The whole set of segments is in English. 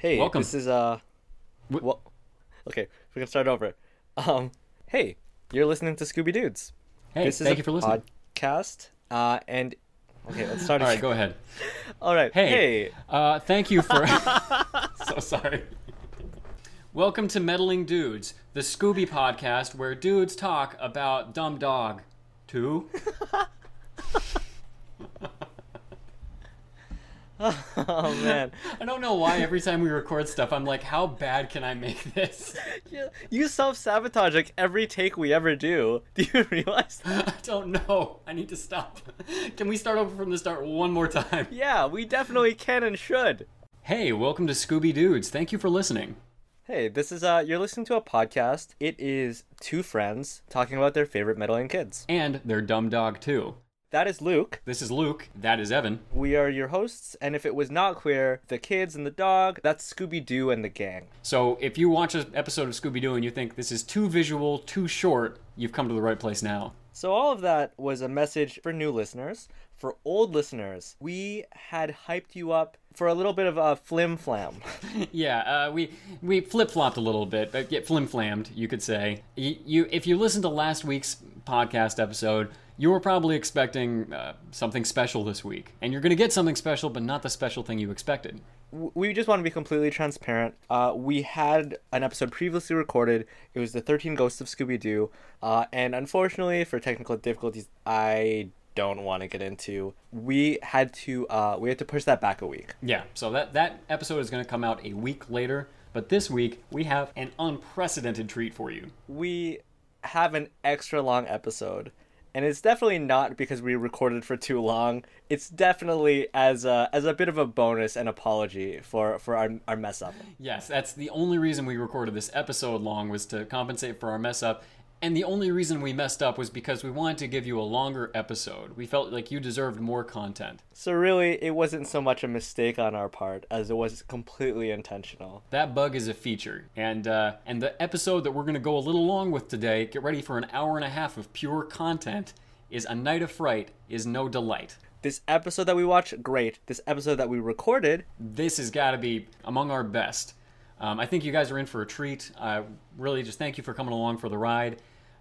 Hey, Welcome. this is uh, Wh- well, okay, we can start over. Um, hey, you're listening to Scooby Dudes. Hey, this is thank a you for listening. podcast. Uh, and okay, let's start. All right, go ahead. All right. Hey, Hey. Uh, thank you for. so sorry. Welcome to Meddling Dudes, the Scooby podcast where dudes talk about Dumb Dog. Two. Oh man, I don't know why every time we record stuff, I'm like, how bad can I make this? you, you self sabotage like every take we ever do. Do you realize? That? I don't know. I need to stop. Can we start over from the start one more time? Yeah, we definitely can and should. Hey, welcome to Scooby Dudes. Thank you for listening. Hey, this is uh, you're listening to a podcast. It is two friends talking about their favorite meddling kids. And they're Dumb Dog too. That is Luke. This is Luke. That is Evan. We are your hosts, and if it was not clear, the kids and the dog, that's Scooby Doo and the gang. So if you watch an episode of Scooby Doo and you think this is too visual, too short, you've come to the right place now. So, all of that was a message for new listeners. For old listeners, we had hyped you up for a little bit of a flim flam. yeah, uh, we we flip flopped a little bit, but get flim flammed, you could say. You, you if you listen to last week's podcast episode, you were probably expecting uh, something special this week, and you're going to get something special, but not the special thing you expected. we just want to be completely transparent. Uh, we had an episode previously recorded. It was the 13 Ghosts of Scooby Doo. Uh, and unfortunately, for technical difficulties, I don't want to get into. We had to uh, we had to push that back a week. Yeah, so that that episode is going to come out a week later, but this week we have an unprecedented treat for you. We have an extra long episode. And it's definitely not because we recorded for too long. It's definitely as a, as a bit of a bonus and apology for, for our, our mess up. Yes, that's the only reason we recorded this episode long was to compensate for our mess up. And the only reason we messed up was because we wanted to give you a longer episode. We felt like you deserved more content. So really, it wasn't so much a mistake on our part as it was completely intentional. That bug is a feature, and uh, and the episode that we're gonna go a little long with today, get ready for an hour and a half of pure content, is a night of fright is no delight. This episode that we watched, great. This episode that we recorded, This has got to be among our best. Um, I think you guys are in for a treat. I really just thank you for coming along for the ride.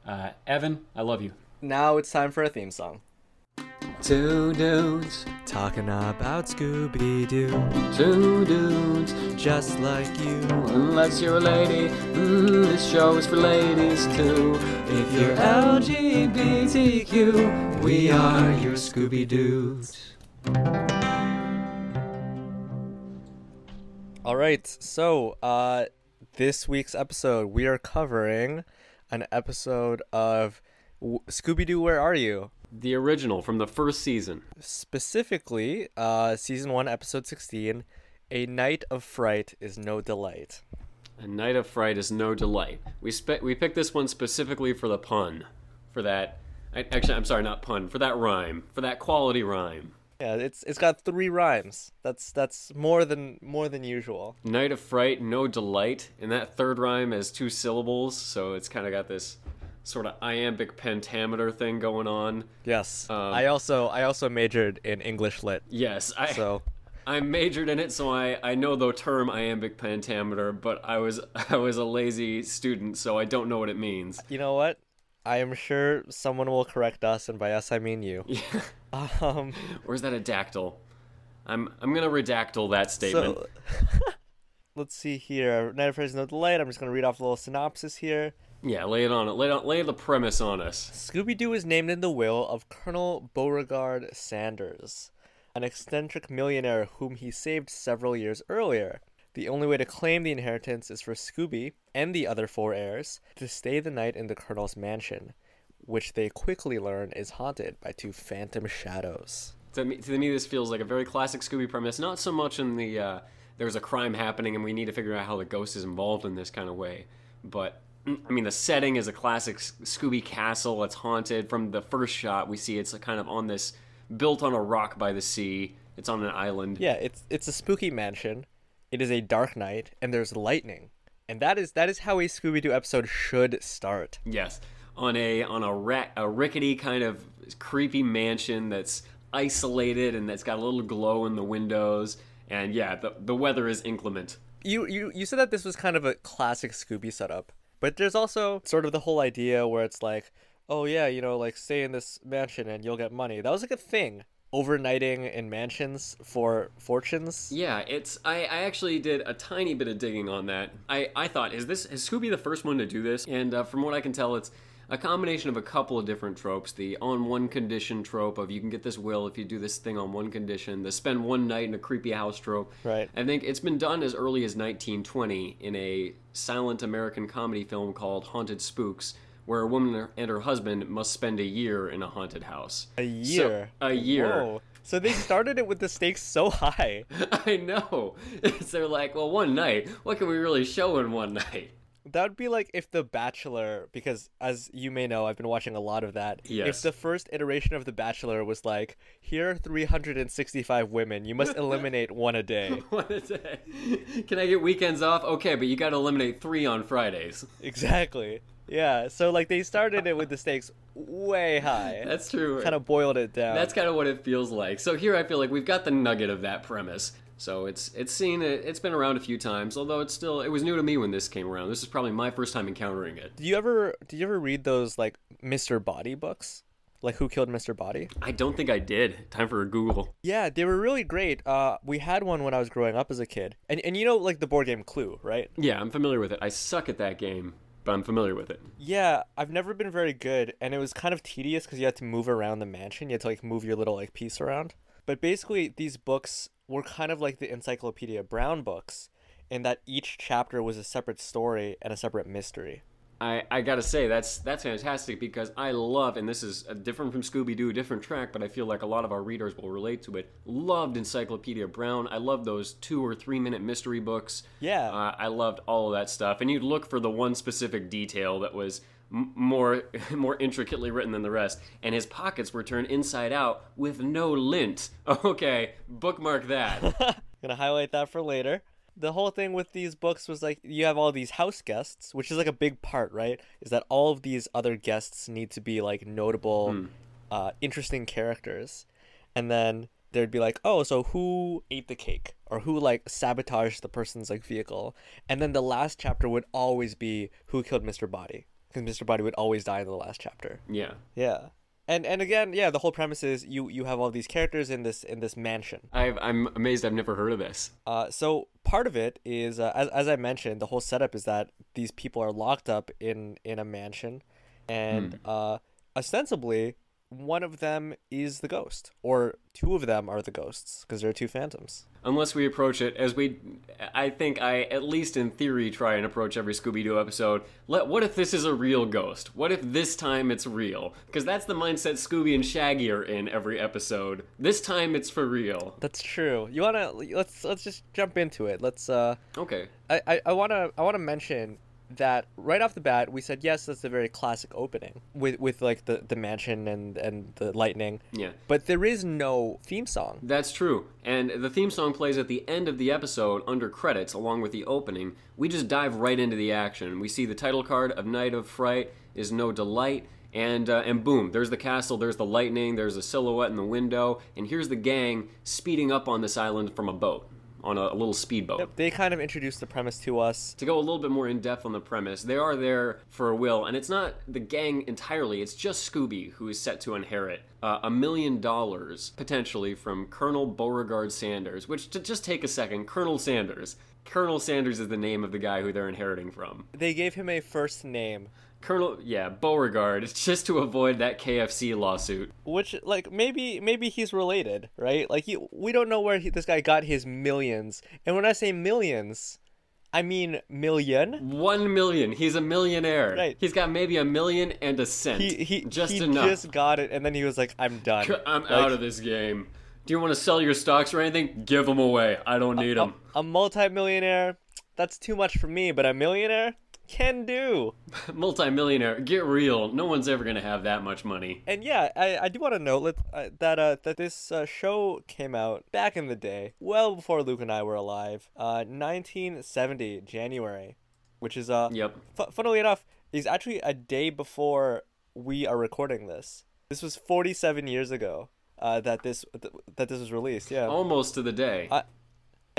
Uh, Evan, I love you. now it's time for a theme song. Two dudes, Talking about Scooby Doo, two dudes. just like you. Unless you're a lady, mm, this show is for ladies too. If you're LGBTQ, we are your Scooby Doos. All right, so uh, this week's episode, we are covering an episode of w- Scooby Doo. Where are you? The original from the first season. Specifically, uh, season one, episode sixteen. A night of fright is no delight. A Night of Fright is no delight. We spe- we picked this one specifically for the pun, for that. I, actually, I'm sorry, not pun. For that rhyme, for that quality rhyme. Yeah, it's it's got three rhymes. That's that's more than more than usual. Night of Fright, no delight, and that third rhyme has two syllables, so it's kind of got this sort of iambic pentameter thing going on. Yes. Um, I also I also majored in English lit. Yes, I So I majored in it, so I, I know the term iambic pentameter, but I was I was a lazy student, so I don't know what it means. you know what? I am sure someone will correct us, and by us I mean you. Yeah. Um. Or is that a dactyl? I'm I'm gonna redactyl that statement. So let's see here. Night of is no delight. I'm just gonna read off a little synopsis here. Yeah, lay it on it. Lay on, lay the premise on us. Scooby Doo is named in the will of Colonel Beauregard Sanders, an eccentric millionaire whom he saved several years earlier. The only way to claim the inheritance is for Scooby and the other four heirs to stay the night in the Colonel's mansion, which they quickly learn is haunted by two phantom shadows. To me, to me, this feels like a very classic Scooby premise. Not so much in the uh, there's a crime happening and we need to figure out how the ghost is involved in this kind of way, but mm, I mean the setting is a classic Scooby castle. It's haunted. From the first shot, we see it's kind of on this built on a rock by the sea. It's on an island. Yeah, it's it's a spooky mansion. It is a dark night, and there's lightning, and that is that is how a Scooby Doo episode should start. Yes, on a on a ra- a rickety kind of creepy mansion that's isolated and that's got a little glow in the windows. And yeah, the the weather is inclement. you you you said that this was kind of a classic Scooby setup, but there's also sort of the whole idea where it's like, oh yeah, you know, like stay in this mansion and you'll get money. That was like a thing. Overnighting in mansions for fortunes. Yeah, it's I, I actually did a tiny bit of digging on that. I, I thought is this is Scooby the first one to do this? And uh, from what I can tell, it's a combination of a couple of different tropes. The on one condition trope of you can get this will if you do this thing on one condition. The spend one night in a creepy house trope. Right. I think it's been done as early as 1920 in a silent American comedy film called Haunted Spooks, where a woman and her husband must spend a year in a haunted house. A year. So, a year. Whoa. So they started it with the stakes so high. I know. So they're like, well, one night. What can we really show in one night? That would be like if The Bachelor, because as you may know, I've been watching a lot of that. Yes. If the first iteration of The Bachelor was like, here are 365 women, you must eliminate one a day. What a day. Can I get weekends off? Okay, but you got to eliminate three on Fridays. Exactly. Yeah. So like they started it with the stakes way high. That's true. kind of boiled it down. That's kind of what it feels like. So here I feel like we've got the nugget of that premise. So it's it's seen it, it's been around a few times, although it's still it was new to me when this came around. This is probably my first time encountering it. Do you ever do you ever read those like Mr. Boddy books? Like Who Killed Mr. Boddy? I don't think I did. Time for a Google. Yeah, they were really great. Uh, we had one when I was growing up as a kid, and and you know like the board game Clue, right? Yeah, I'm familiar with it. I suck at that game, I'm familiar with it. Yeah, I've never been very good, and it was kind of tedious because you had to move around the mansion. You had to like move your little like piece around. But basically, these books were kind of like the Encyclopedia Brown books, in that each chapter was a separate story and a separate mystery. I, I gotta say that's that's fantastic because I love and this is different from Scooby Doo, different track, but I feel like a lot of our readers will relate to it. Loved Encyclopedia Brown. I loved those two or three minute mystery books. Yeah. uh, I loved all of that stuff, and you'd look for the one specific detail that was m- more more intricately written than the rest. And his pockets were turned inside out with no lint. Okay, bookmark that. gonna highlight that for later. The whole thing with these books was like you have all these house guests, which is like a big part, right? Is that all of these other guests need to be like notable, uh, interesting characters, and then there'd be like, oh, so who ate the cake or who like sabotaged the person's like vehicle, and then the last chapter would always be who killed Mr. Boddy, because Mr. Boddy would always die in the last chapter. yeah. Yeah, and and again, yeah, the whole premise is you you have all these characters in this in this mansion. I've, I'm amazed I've never heard of this. Uh, so part of it is, uh, as, as I mentioned, the whole setup is that these people are locked up in in a mansion, and uh, ostensibly one of them is the ghost, or two of them are the ghosts because there are two phantoms. unless we approach it as we i think i at least in theory try and approach every scooby-doo episode let what if this is a real ghost what if this time it's real because that's the mindset scooby and shaggy are in every episode this time it's for real That's true. You wanna let's let's just jump into it. Let's. Uh, okay I I, I wanna I wanna mention that right off the bat we said yes that's a very classic opening with with like the the mansion and and the lightning yeah but there is no theme song That's true. And the theme song plays at the end of the episode under credits along with the opening. We just dive right into the action. We see the title card of Night of Fright is no delight. And, uh, and boom, there's the castle, there's the lightning, there's a silhouette in the window, and here's the gang speeding up on this island from a boat, on a, a little speedboat. they kind of introduced the premise to us To go a little bit more in depth on the premise, they are there for a will, and it's not the gang entirely, it's just Scooby who is set to inherit uh, a million dollars, potentially, from Colonel Beauregard Sanders. Which, to just take a second, Colonel Sanders. Colonel Sanders is the name of the guy who they're inheriting from. they gave him a first name Colonel, yeah, Beauregard, it's just to avoid that KFC lawsuit. which like maybe maybe he's related right like he, we don't know where he, this guy got his millions and when i say millions i mean million One million. He's a millionaire. Right. He's got maybe a million and a cent. he he just he enough. just got it and then he was like i'm done I'm Like, out of this game. Do you want to sell your stocks or anything? Give them away. I don't need them. a multi-millionaire that's too much for me but a millionaire can do Multi-millionaire, get real. No one's ever gonna have that much money. and yeah i, I do want to note uh, that uh that this uh, show came out back in the day well before luke and i were alive uh 1970 january which is uh Yep. F- funnily enough, is actually a day before we are recording this. This was 47 years ago uh, that this th- that this was released. Yeah, Almost to the day.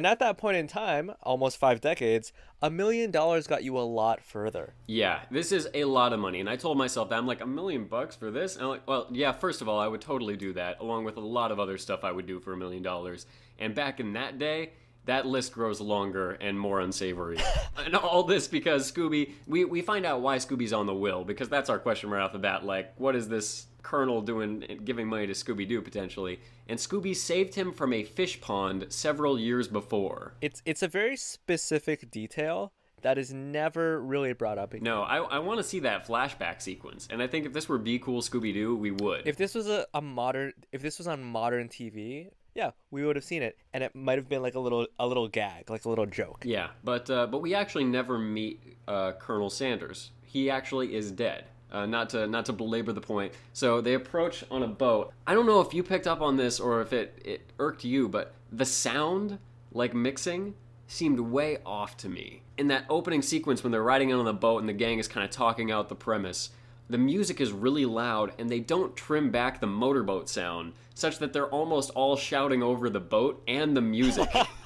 And at that point in time, almost five decades, a million dollars got you a lot further. Yeah, this is a lot of money. And I told myself that I'm like, a million bucks for this? And I'm like, well, yeah, first of all, I would totally do that, along with a lot of other stuff I would do for a million dollars. And back in that day, that list grows longer and more unsavory. and all this because Scooby, we, we find out why Scooby's on the will, because that's our question right off the bat. Like, what is this Colonel doing, giving money to Scooby Doo potentially? And Scooby saved him from a fish pond several years before. It's it's a very specific detail that is never really brought up. again. No, I, I want to see that flashback sequence. And I think if this were Be Cool Scooby Doo, we would. If this was a, a modern, if this was on modern TV, yeah, we would have seen it, and it might have been like a little a little gag, like a little joke. Yeah, but uh, but we actually never meet uh, Colonel Sanders. He actually is dead. Uh, not to not to belabor the point. So they approach on a boat. I don't know if you picked up on this or if it it irked you, but the sound, like mixing, seemed way off to me. In that opening sequence when they're riding out on the boat and the gang is kind of talking out the premise, the music is really loud and they don't trim back the motorboat sound such that they're almost all shouting over the boat and the music.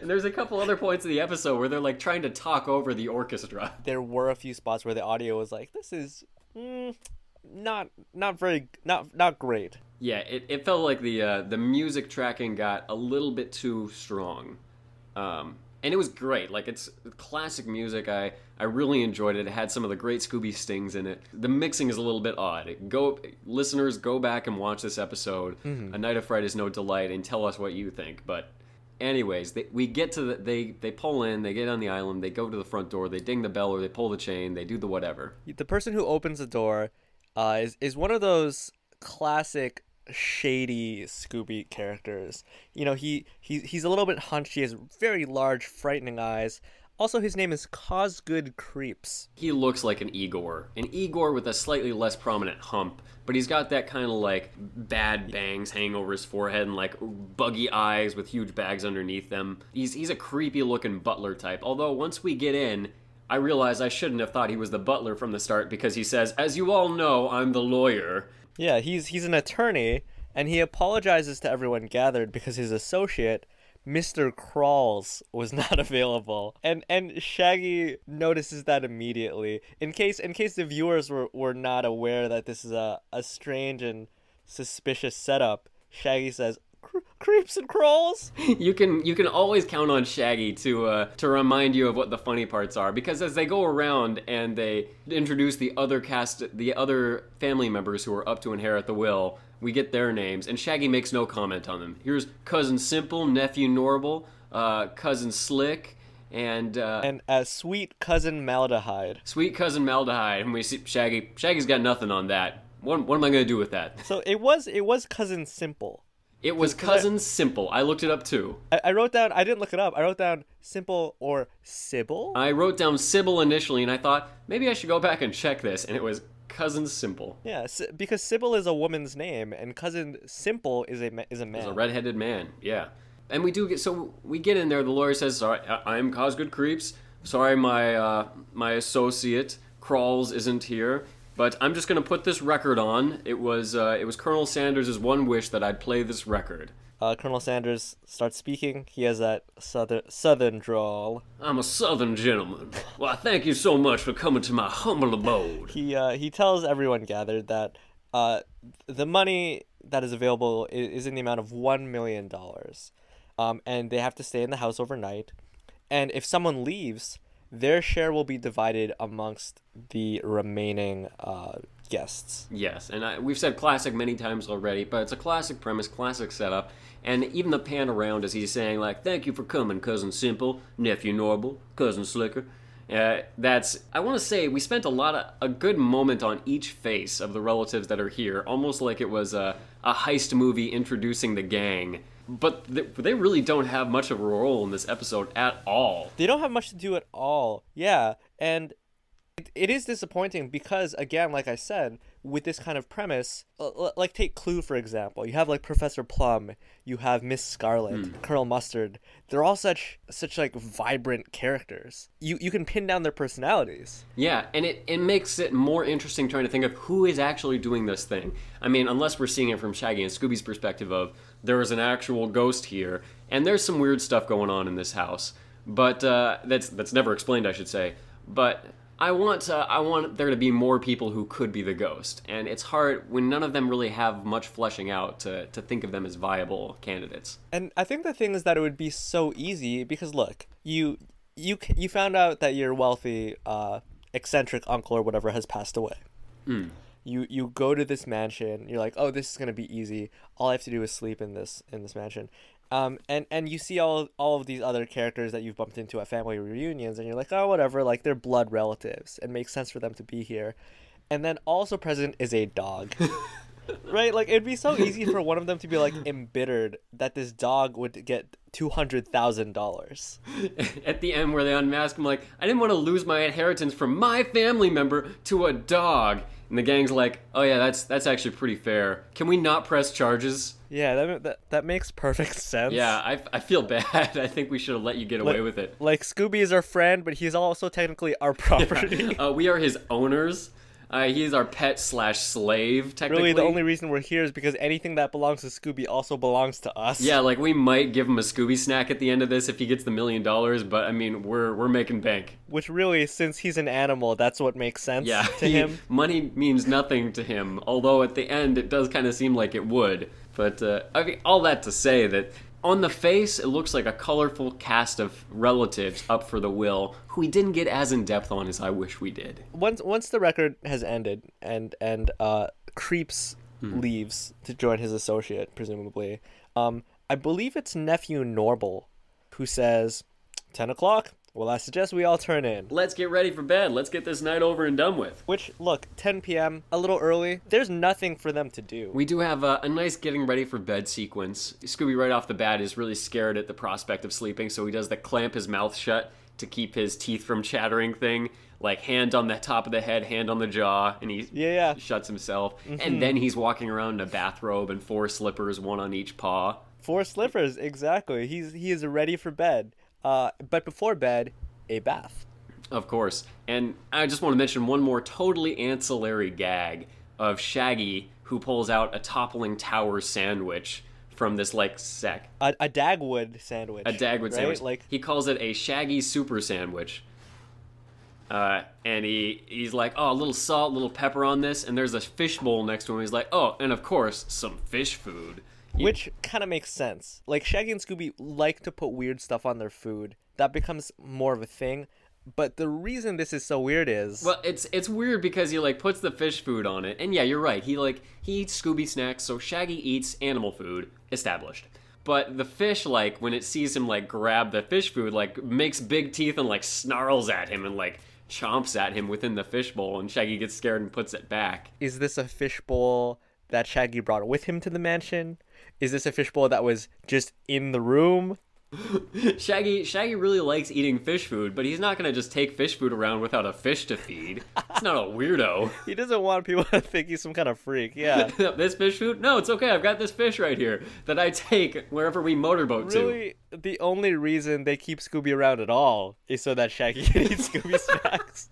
and there's a couple other points in the episode where they're like trying to talk over the orchestra. There were a few spots where the audio was like, "This is mm, not not very not not great." Yeah, it, it felt like the uh, the music tracking got a little bit too strong. Um, and it was great. Like it's classic music. I I really enjoyed it. It had some of the great Scooby stings in it. The mixing is a little bit odd. Go listeners, go back and watch this episode. A Night of Fright is no delight, and tell us what you think. But anyways, they, we get to the they they pull in. They get on the island. They go to the front door. They ding the bell or they pull the chain. They do the whatever. The person who opens the door uh, is is one of those classic shady Scooby characters. You know, he, he he's a little bit hunched. He has very large, frightening eyes. Also, his name is Cosgood Creeps. He looks like an Igor, an Igor with a slightly less prominent hump, but he's got that kind of like bad bangs hanging over his forehead and like buggy eyes with huge bags underneath them. He's he's a creepy looking butler type. Although once we get in, I realize I shouldn't have thought he was the butler from the start because he says, "As you all know, I'm the lawyer." Yeah, he's he's an attorney, and he apologizes to everyone gathered because his associate, Mr. Crawls, was not available. And and Shaggy notices that immediately. In case in case the viewers were, were not aware that this is a, a strange and suspicious setup, Shaggy says, "Creeps and crawls." you can you can always count on Shaggy to uh, to remind you of what the funny parts are because as they go around and they introduce the other cast the other family members who are up to inherit the will, we get their names and Shaggy makes no comment on them. Here's cousin Simple, nephew Norval, uh, cousin Slick, and uh, And a sweet cousin Maldehyde. sweet cousin Maldehyde. And we see Shaggy. Shaggy's got nothing on that. What, what am I gonna do with that? So it was it was cousin Simple. It was cousin Simple. I looked it up too. I, I wrote down I didn't look it up. I wrote down Simple or Sybil. I wrote down Sybil initially, and I thought maybe I should go back and check this, and it was cousin Simple. Yeah, because Sybil is a woman's name, and cousin Simple is a ma- is a man. He's a redheaded man. Yeah, and we do get so we get in there. The lawyer says, "Sorry, I- I'm Cosgood Creeps. Sorry, my uh, my associate Crawls isn't here." But I'm just gonna put this record on. It was uh, it was Colonel Sanders' one wish that I'd play this record. Uh, Colonel Sanders starts speaking. He has that southern southern drawl. I'm a Southern gentleman. Well, I thank you so much for coming to my humble abode. He uh, he tells everyone gathered that uh, the money that is available is, is in the amount of one million dollars, um, and they have to stay in the house overnight. And if someone leaves, their share will be divided amongst the remaining uh, guests. Yes, and I, we've said classic many times already, but it's a classic premise, classic setup, and even the pan around as he's saying like, "Thank you for coming, cousin Simple, nephew Norval, cousin Slicker." Uh, that's I want to say we spent a lot of a good moment on each face of the relatives that are here, almost like it was a a heist movie introducing the gang. But they, they really don't have much of a role in this episode at all. They don't have much to do at all. Yeah, and it, it is disappointing because again, like I said, with this kind of premise, l- like take Clue for example. You have like Professor Plum, you have Miss Scarlet, Colonel Mustard. They're all such such like vibrant characters. You you can pin down their personalities. Yeah, and it, it makes it more interesting trying to think of who is actually doing this thing. I mean, unless we're seeing it from Shaggy and Scooby's perspective of there is an actual ghost here, and there's some weird stuff going on in this house, but uh, that's that's never explained, I should say. But I want uh, I want there to be more people who could be the ghost, and it's hard when none of them really have much fleshing out to to think of them as viable candidates. And I think the thing is that it would be so easy because look, you you you found out that your wealthy uh, eccentric uncle or whatever has passed away. You you go to this mansion. You're like, oh, this is gonna be easy. All I have to do is sleep in this in this mansion. Um, and and you see all all of these other characters that you've bumped into at family reunions, and you're like, oh, whatever. Like they're blood relatives. It makes sense for them to be here. And then also present is a dog. right? Like it'd be so easy for one of them to be like embittered that this dog would get two hundred thousand dollars. At the end, where they unmask him, like, I didn't want to lose my inheritance from my family member to a dog. And the gang's like, oh yeah, that's that's actually pretty fair. Can we not press charges? Yeah, that, that that makes perfect sense. Yeah, I, I feel bad. I think we should have let you get away with it. Like Scooby is our friend, but he's also technically our property. Uh, we are his owners. Uh, he's our pet slash slave, technically. really, the only reason we're here is because anything that belongs to Scooby also belongs to us. Yeah, like we might give him a Scooby snack at the end of this if he gets the million dollars, but I mean, we're we're making bank. Which really, since he's an animal, that's what makes sense Yeah, to he- him. money means nothing to him. Although at the end, it does kind of seem like it would. But uh, I mean, all that to say that on the face, it looks like a colorful cast of relatives up for the will, who we didn't get as in depth on as I wish we did. Once once the record has ended and and uh, Creeps Hmm. leaves to join his associate, presumably. Um, I believe it's nephew Norval who says, 10 o'clock? Well, I suggest we all turn in. Let's get ready for bed. Let's get this night over and done with. Which, look, 10 p.m., a little early. There's nothing for them to do. We do have a, a nice getting ready for bed sequence. Scooby, right off the bat, is really scared at the prospect of sleeping, so he does the clamp his mouth shut to keep his teeth from chattering thing. Like hand on the top of the head, hand on the jaw, and he Yeah, yeah. shuts himself. And mm-hmm. then he's walking around in a bathrobe and four slippers, one on each paw. Four slippers, exactly. He's he is ready for bed. Uh, but before bed, a bath. Of course. And I just want to mention one more totally ancillary gag of Shaggy who pulls out a toppling tower sandwich from this like sack. A, a Dagwood sandwich. A Dagwood right? sandwich. Like he calls it a Shaggy super sandwich. Uh, and he he's like, oh, a little salt, a little pepper on this, and there's a fish bowl next to him. He's like, oh, and of course, some fish food. You- Which kind of makes sense. Like Shaggy and Scooby like to put weird stuff on their food. That becomes more of a thing. But the reason this is so weird is Well, it's it's weird because he like puts the fish food on it, and yeah, you're right. He like he eats Scooby snacks, so Shaggy eats animal food. Established. But the fish, like when it sees him like grab the fish food, like makes big teeth and like snarls at him and like chomps at him within the fish bowl, and Shaggy gets scared and puts it back. is this a fishbowl that Shaggy brought with him to the mansion? Is this a fishbowl that was just in the room? Shaggy Shaggy really likes eating fish food, but he's not gonna just take fish food around without a fish to feed. He's not a weirdo. He doesn't want people to think he's some kind of freak. Yeah. this fish food? No, it's okay. I've got this fish right here that I take wherever we motorboat to. really, the only reason they keep Scooby around at all is so that Shaggy can eat Scooby snacks.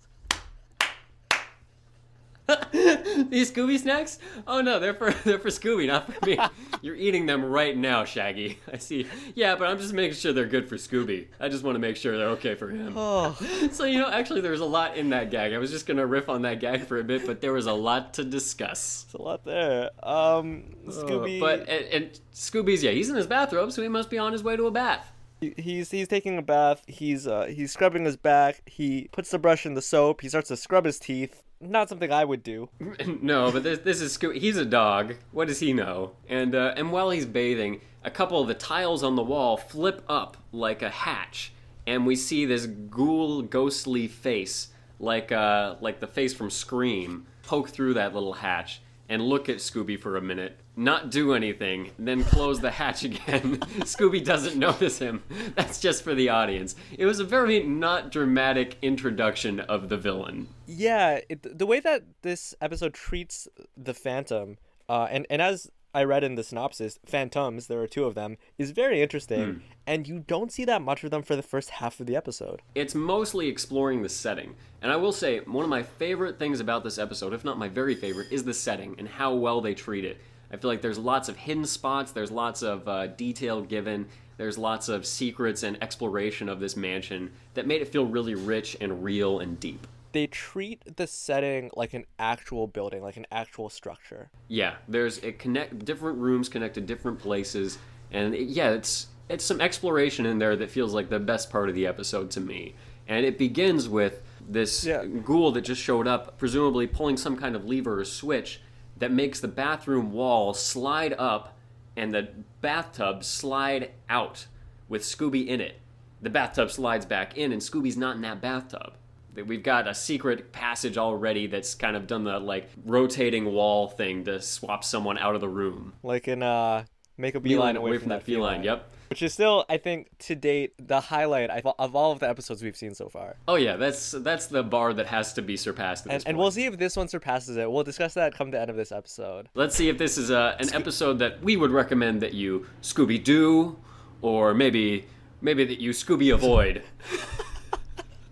These Scooby snacks? Oh no, they're for they're for Scooby, not for me. You're eating them right now, Shaggy. I see. Yeah, but I'm just making sure they're good for Scooby. I just want to make sure they're okay for him. Oh, So you know, actually, there's a lot in that gag. I was just gonna riff on that gag for a bit, but there was a lot to discuss. it's a lot there. Um, Scooby. Uh, but and, and Scooby's yeah, he's in his bathrobe, so he must be on his way to a bath. He's he's taking a bath. He's uh he's scrubbing his back. He puts the brush in the soap. He starts to scrub his teeth. Not something I would do. no, but this this is Scooby. He's a dog. What does he know? And uh, and while he's bathing, a couple of the tiles on the wall flip up like a hatch, and we see this ghoul, ghostly face, like uh like the face from Scream, poke through that little hatch and look at Scooby for a minute. Not do anything, then close the hatch again. Scooby doesn't notice him. That's just for the audience. It was a very not dramatic introduction of the villain. Yeah, it, the way that this episode treats the Phantom, uh, and and as I read in the synopsis, Phantoms, there are two of them, is very interesting, and you don't see that much of them for the first half of the episode. It's mostly exploring the setting. And I will say, one of my favorite things about this episode, if not my very favorite, is the setting and how well they treat it. I feel like there's lots of hidden spots, there's lots of uh, detail given, there's lots of secrets and exploration of this mansion that made it feel really rich and real and deep. They treat the setting like an actual building, like an actual structure. Yeah, there's it connect different rooms connect to different places, and it- yeah, it's it's some exploration in there that feels like the best part of the episode to me. And it begins with this Yeah. ghoul that just showed up, presumably pulling some kind of lever or switch that makes the bathroom wall slide up and the bathtub slide out with Scooby in it. The bathtub slides back in, and Scooby's not in that bathtub. We've got a secret passage already that's kind of done the like rotating wall thing to swap someone out of the room. Like in uh, make a beeline away, from, that feline. Yep. Which is still, I think, to date, the highlight of all of the episodes we've seen so far. Oh yeah, that's that's the bar that has to be surpassed. And, this and we'll see if this one surpasses it. We'll discuss that come the end of this episode. Let's see if this is a, an episode that we would recommend that you Scooby Doo, or maybe maybe that you Scooby avoid.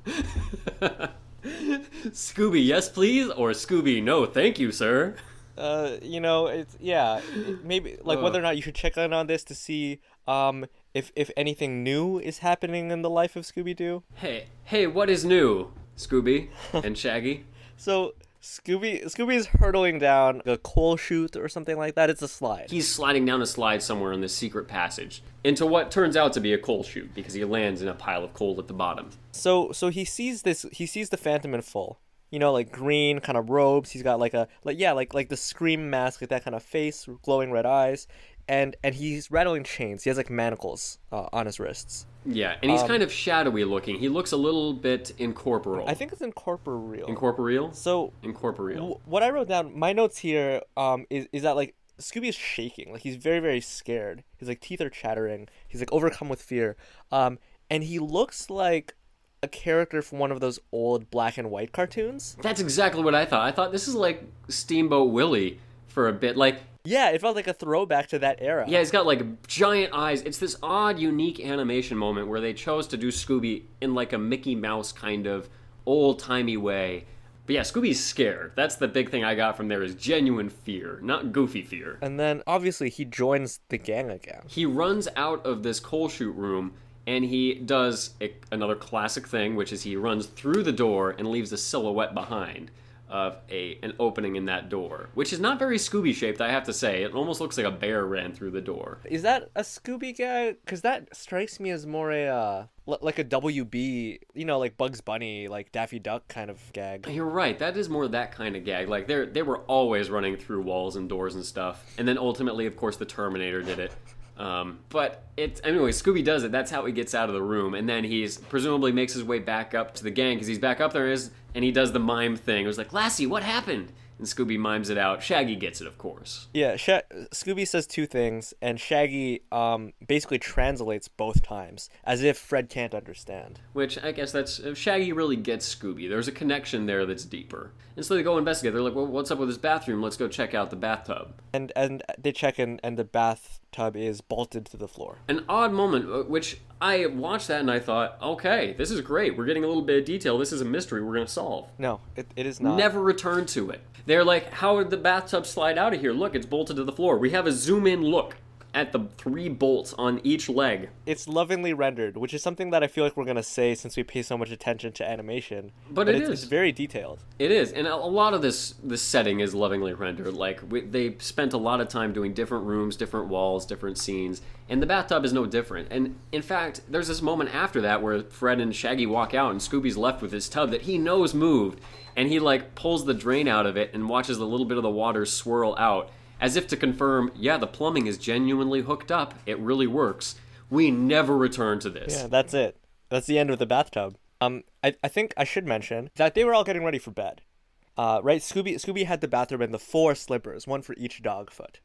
Scooby, yes please, or Scooby, no, thank you, sir. Uh, you know, it's yeah, it- maybe like whether or not you should check in on this to see um if if anything new is happening in the life of Scooby Doo. Hey, hey, what is new, Scooby and Shaggy? So Scooby Scooby is hurtling down a coal chute or something like that. It's a slide. He's sliding down a slide somewhere in this secret passage into what turns out to be a coal chute because he lands in a pile of coal at the bottom. So so he sees this he sees the Phantom in full. You know, like green kind of robes. He's got like a like yeah, like like the scream mask, like that kind of face, glowing red eyes, and and he's rattling chains. He has like manacles uh, on his wrists. Yeah, and he's kind of shadowy looking. He looks a little bit incorporeal. Um, I think it's incorporeal. incorporeal. so Incorporeal. w- what I wrote down, my notes here, um, is is that like Scooby is shaking, like he's very very scared. His like teeth are chattering. He's like overcome with fear. Um, and he looks like a character from one of those old black and white cartoons. That's exactly what I thought. I thought this is like Steamboat Willie for a bit. Like, Yeah, it felt like a throwback to that era. yeah, he's got like giant eyes. It's this odd, unique animation moment where they chose to do Scooby in like a Mickey Mouse kind of old timey way. But yeah, Scooby's scared. That's the big thing I got from there is genuine fear, not goofy fear. And then obviously he joins the gang again. he runs out of this coal chute room and he does a, another classic thing, which is he runs through the door and leaves a silhouette behind of a an opening in that door, which is not very Scooby shaped, I have to say. It almost looks like a bear ran through the door. Is that a Scooby guy? Because that strikes me as more a uh, l- like a WB, you know, like Bugs Bunny, like Daffy Duck kind of gag. You're right. That is more that kind of gag. Like they they were always running through walls and doors and stuff. And then ultimately, of course, the Terminator did it. Um, but it's anyway. Scooby does it. That's how he gets out of the room, and then he's presumably makes his way back up to the gang because he's back up there is, and he does the mime thing. It was like Lassie, what happened? And Scooby mimes it out. Shaggy gets it, of course. Yeah, Sha- Scooby says two things, and Shaggy um basically translates both times, as if Fred can't understand. Which I guess that's uh, Shaggy really gets Scooby. There's a connection there that's deeper. And so they go investigate. They're like, well, what's up with this bathroom? Let's go check out the bathtub. And and they check in, and the bathtub is bolted to the floor. an odd moment, uh, which I watched that and I thought, okay, this is great. We're getting a little bit of detail. This is a mystery we're going to solve. No, it, it is not. Never return to it. They're like, how did the bathtub slide out of here? Look, it's bolted to the floor. We have a zoom in look at the three bolts on each leg. It's lovingly rendered, which is something that I feel like we're gonna say since we pay so much attention to animation. But it it's, is. it's very detailed. It is, and a a lot of this this setting is lovingly rendered. Like we, they spent a lot of time doing different rooms, different walls, different scenes, and the bathtub is no different. And in fact, there's this moment after that where Fred and Shaggy walk out, and Scooby's left with his tub that he knows moved, and he like pulls the drain out of it and watches a little bit of the water swirl out, as if to confirm, yeah, the plumbing is genuinely hooked up. It really works. We never return to this. Yeah, that's it. That's the end of the bathtub. Um, I, I think I should mention that they were all getting ready for bed. Uh, right? Scooby Scooby had the bathroom and the four slippers, one for each dog foot.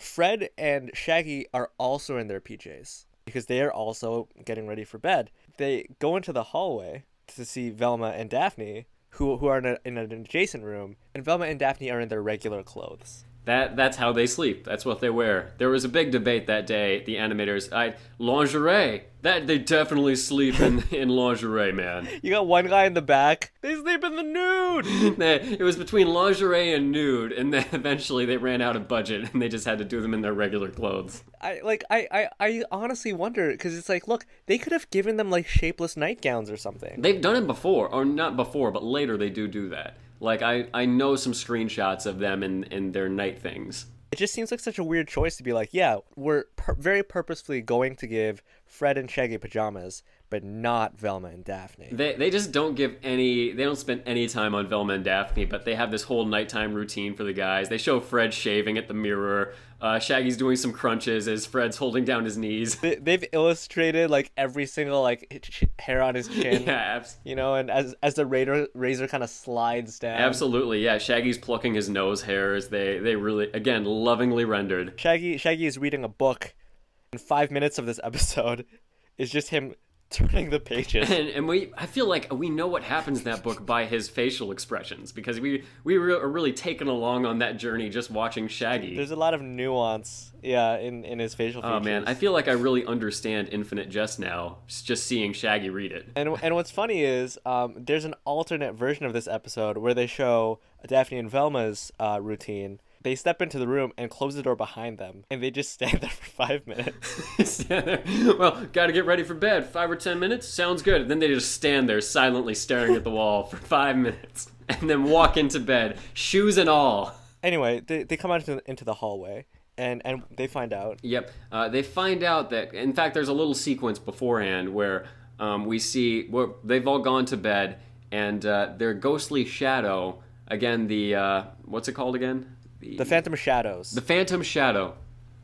Fred and Shaggy are also in their PJs because they are also getting ready for bed. They go into the hallway to see Velma and Daphne, who who are in, a, in an adjacent room, and Velma and Daphne are in their regular clothes. That that's how they sleep. That's what they wear. There was a big debate that day. The animators, I lingerie. That they definitely sleep in in lingerie, man. You got one guy in the back. They sleep in the nude. it was between lingerie and nude, and then eventually they ran out of budget, and they just had to do them in their regular clothes. I like I I, I honestly wonder because it's like, look, they could have given them like shapeless nightgowns or something. They've done it before, or not before, but later they do do that. Like I, I know some screenshots of them in, in their night things. It just seems like such a weird choice to be like, yeah, we're pur- very purposefully going to give Fred and Shaggy pajamas, but not Velma and Daphne. They, they just don't give any, they don't spend any time on Velma and Daphne, but they have this whole nighttime routine for the guys. They show Fred shaving at the mirror. Uh, Shaggy's doing some crunches as Fred's holding down his knees. They, they've illustrated like every single like hair on his chin. yeah, abs- You know, and as as the razor razor kind of slides down. absolutely. Yeah, Shaggy's plucking his nose hairs. They, they really, again, lovingly rendered. Shaggy Shaggy is reading a book, and five minutes of this episode is just him turning the pages. And, and we, I feel like we know what happens in that book by his facial expressions because we we re- are really taken along on that journey just watching Shaggy. There's a lot of nuance, yeah, in in his facial features. Oh man, I feel like I really understand Infinite Jest now, just seeing Shaggy read it. And and what's funny is um, there's an alternate version of this episode where they show Daphne and Velma's uh, routine. They step into the room and close the door behind them, and they just stand there for five minutes. stand there. well, gotta get ready for bed. Five or ten minutes? Sounds good. And then they just stand there silently staring at the wall for five minutes. And then walk into bed, shoes and all. Anyway, they, they come out into, into the hallway, and, and they find out. Yep. Uh, they find out that, in fact, there's a little sequence beforehand where um, we see where they've all gone to bed, and uh, their ghostly shadow, again, the, uh, what's it called again? The Phantom Shadows. The Phantom Shadow.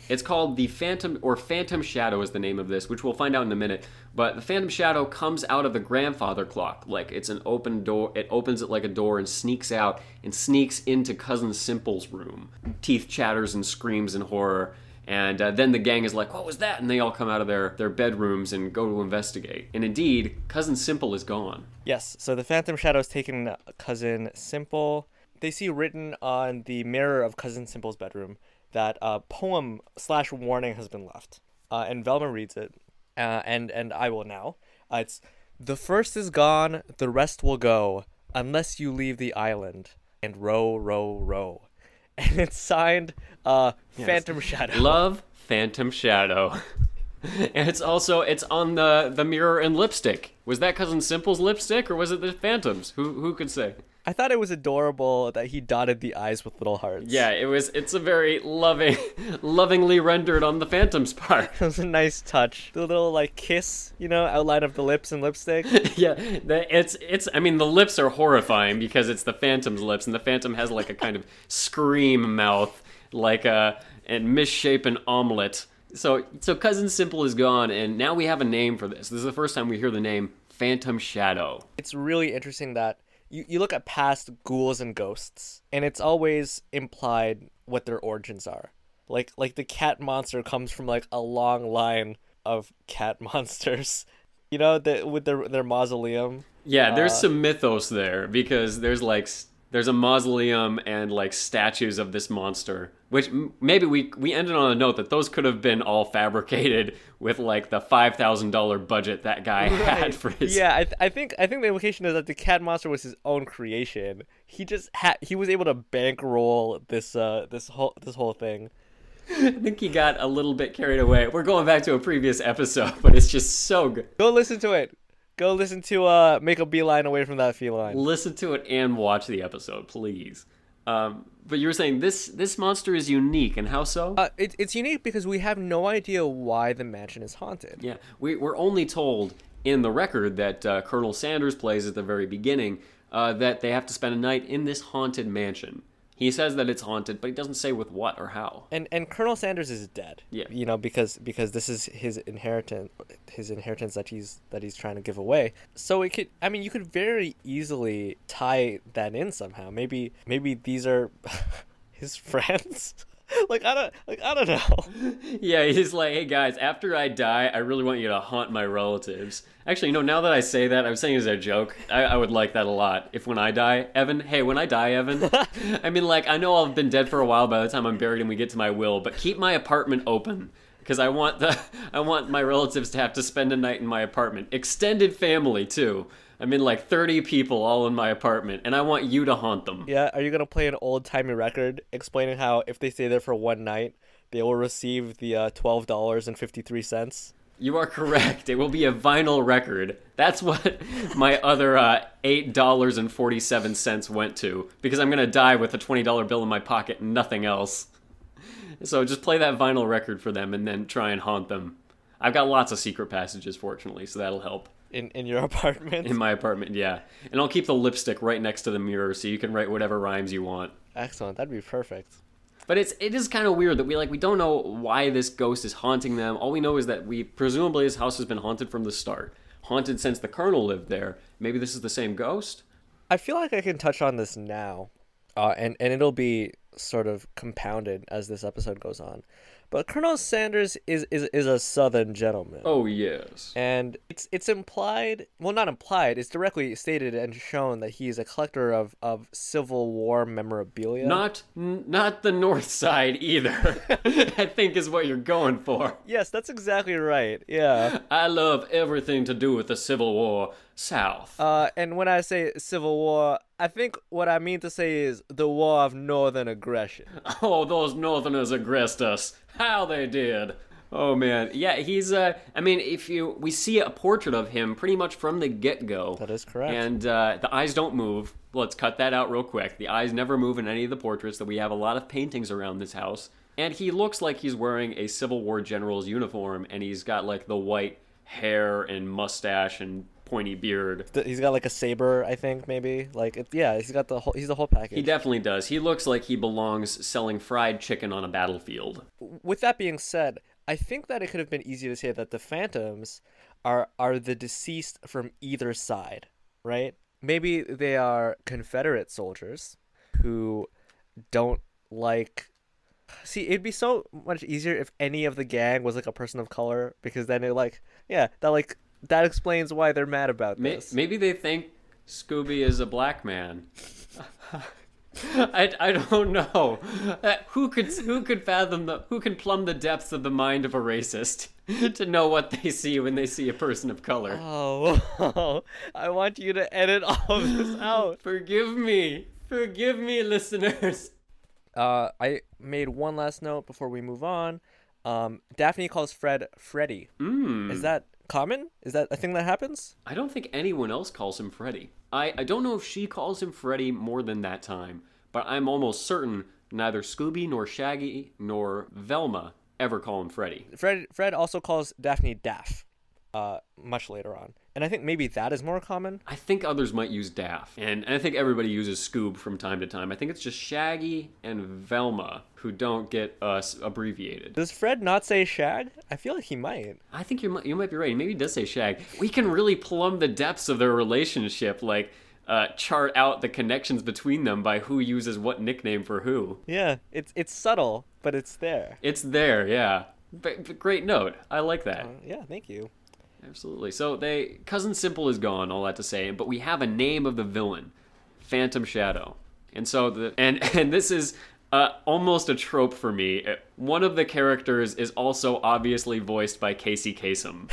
It's called the Phantom, or Phantom Shadow is the name of this, which we'll find out in a minute. But the Phantom Shadow comes out of the grandfather clock. Like it's an open door, it opens it like a door and sneaks out and sneaks into Cousin Simple's room. Teeth chatters and screams in horror. And uh, then the gang is like, what was that? And they all come out of their, their bedrooms and go to investigate. And indeed, Cousin Simple is gone. Yes, so the Phantom Shadow Shadow's taken Cousin Simple. They see written on the mirror of Cousin Simple's bedroom that a poem slash warning has been left. Uh, and Velma reads it, uh, and, and I will now. Uh, it's The first is gone, the rest will go, unless you leave the island, and row, row, row. And it's signed uh, Phantom Shadow. Love Phantom Shadow. and it's also it's on the the mirror and lipstick. Was that cousin Simple's lipstick or was it the Phantom's? Who who could say? I thought it was adorable that he dotted the eyes with little hearts. Yeah, it was it's a very loving lovingly rendered on the Phantom's part. It was a nice touch. The little like kiss, you know, outline of the lips and lipstick. yeah, the, it's it's I mean the lips are horrifying because it's the Phantom's lips and the Phantom has like a kind of scream mouth like a and misshapen omelet. So so cousin Simple is gone and now we have a name for this. This is the first time we hear the name Phantom Shadow. It's really interesting that you, you look at past ghouls and ghosts, and it's always implied what their origins are. Like like the cat monster comes from like a long line of cat monsters. You know, the, with their their mausoleum. Yeah, there's uh, some mythos there because there's like there's a mausoleum and like statues of this monster, which m- maybe we we ended on a note that those could have been all fabricated with like the five thousand dollar budget that guy had for his. Yeah, I, th- I think I think the implication is that the cat monster was his own creation. He just had he was able to bankroll this uh this whole this whole thing. I think he got a little bit carried away. We're going back to a previous episode, but it's just so good. Go listen to it. Go listen to uh make a beeline away from that feline. Listen to it and watch the episode, please. Um, but you were saying this this monster is unique, and how so? Uh, it, it's unique because we have no idea why the mansion is haunted. Yeah, we, we're only told in the record that uh, Colonel Sanders plays at the very beginning uh, that they have to spend a night in this haunted mansion. He says that it's haunted, but he doesn't say with what or how. And and Colonel Sanders is dead. Yeah. You know because because this is his inheritance his inheritance that he's that he's trying to give away. So it could I mean you could very easily tie that in somehow. Maybe maybe these are his friends. like I don't like I don't know. Yeah, he's like, hey guys, after I die, I really want you to haunt my relatives. Actually, you know, now that I say that, I'm saying it as a joke. I, I would like that a lot. If when I die, Evan, hey, when I die, Evan, I mean, like, I know I've been dead for a while by the time I'm buried and we get to my will, but keep my apartment open because I want the I want my relatives to have to spend a night in my apartment. Extended family too. I'm in like 30 people all in my apartment, and I want you to haunt them. Yeah, are you gonna play an old timey record explaining how if they stay there for one night, they will receive the uh, twelve dollars and fifty three cents? You are correct. It will be a vinyl record. That's what my other uh, eight dollars and forty-seven cents went to because I'm gonna die with a twenty-dollar bill in my pocket and nothing else. So just play that vinyl record for them and then try and haunt them. I've got lots of secret passages, fortunately, so that'll help In in your apartment. in my apartment. Yeah, and I'll keep the lipstick right next to the mirror so you can write whatever rhymes you want. Excellent. That'd be perfect. But it's it is kind of weird that we like we don't know why this ghost is haunting them. All we know is that we presumably his house has been haunted from the start, haunted since the colonel lived there. Maybe this is the same ghost. I feel like I can touch on this now, uh, and and it'll be sort of compounded as this episode goes on. But Colonel Sanders is is, is a Southern gentleman. Oh yes. And it's it's implied, well, not implied. It's directly stated and shown that he is a collector of, of Civil War memorabilia. Not n- not the north side either. I think is what you're going for. Yes, that's exactly right. Yeah. I love everything to do with the Civil War South. Uh, and when I say Civil War, I think what I mean to say is the War of Northern Aggression. Oh, those Northerners aggressed us. How they did. Oh man, yeah, he's. Uh, I mean, if you we see a portrait of him pretty much from the get go. That is correct. And uh, the eyes don't move. Let's cut that out real quick. The eyes never move in any of the portraits. That we have a lot of paintings around this house, and he looks like he's wearing a Civil War general's uniform, and he's got like the white hair and mustache and pointy beard. He's got like a saber, I think, maybe. Like, it, yeah, he's got the whole. He's the whole package. He definitely does. He looks like he belongs selling fried chicken on a battlefield. with that being said, I think that it could have been easy to say that the phantoms are are the deceased from either side, right? Maybe they are Confederate soldiers who don't like See, it'd be so much easier if any of the gang was like a person of color because then it like yeah, that like that explains why they're mad about this. Maybe they think Scooby is a black man. I, I don't know. Uh, who could who could fathom the who can plumb the depths of the mind of a racist to know what they see when they see a person of color? Oh, I want you to edit all of this out. Forgive me, forgive me, listeners. Uh, I made one last note before we move on. Um, Daphne calls Fred Freddy. Mm. Is that common? Is that a thing that happens? I don't think anyone else calls him Freddy. I, I don't know if she calls him Freddy more than that time, but I'm almost certain neither Scooby nor Shaggy nor Velma ever call him Freddy. Fred Fred also calls Daphne Daff. Uh, much later on, and I think maybe that is more common. I think others might use Daff, and, and I think everybody uses Scoob from time to time. I think it's just Shaggy and Velma who don't get us abbreviated. Does Fred not say Shag? I feel like he might. I think you might, you might be right. Maybe he does say Shag. We can really plumb the depths of their relationship, like uh, chart out the connections between them by who uses what nickname for who. Yeah, it's it's subtle, but it's there. It's there, yeah. But, but great note. I like that. Uh, yeah, thank you. Absolutely. So they cousin Simple is gone, all that to say, but we have a name of the villain, Phantom Shadow. And so the and and this is uh, almost a trope for me. Uh, One of the characters is also obviously voiced by Casey Kasem.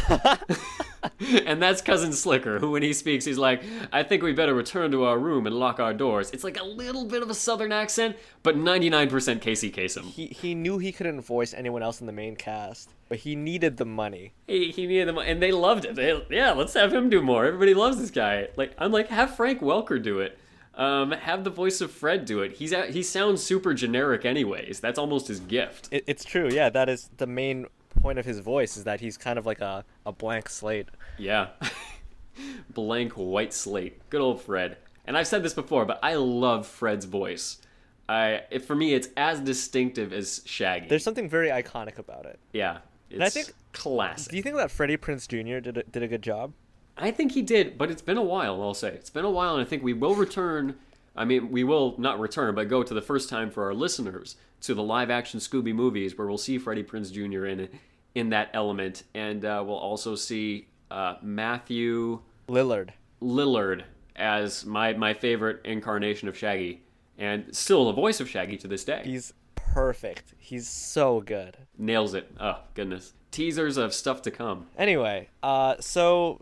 and that's cousin Slicker, who when he speaks, he's like, "I think we better return to our room and lock our doors." It's like a little bit of a southern accent, but 99% Casey Kasem. He he knew he couldn't voice anyone else in the main cast, but he needed the money. he, he needed them, and they loved it. They, yeah, let's have him do more. Everybody loves this guy. Like I'm like, have Frank Welker do it. Um, have the voice of Fred do it. He's a- he sounds super generic, anyways. That's almost his gift. It, it's true. Yeah, that is the main point of his voice is that he's kind of like a, a blank slate. Yeah, blank white slate. Good old Fred. And I've said this before, but I love Fred's voice. I it, for me, it's as distinctive as Shaggy. There's something very iconic about it. yeah, it's I think- classic. Do you think that Freddie Prinze Jr. did a, did a good job? I think he did, but it's been a while. I'll say it's been a while, and I think we will return I mean, we will not return, but go to the first time for our listeners to the live action Scooby movies where we'll see Freddie Prinze Jr. in in that element, and uh, we'll also see uh, Matthew Lillard. Lillard as my my favorite incarnation of Shaggy, and still the voice of Shaggy to this day. He's perfect. He's so good. Nails it. Oh goodness. Teasers of stuff to come. Anyway, uh, so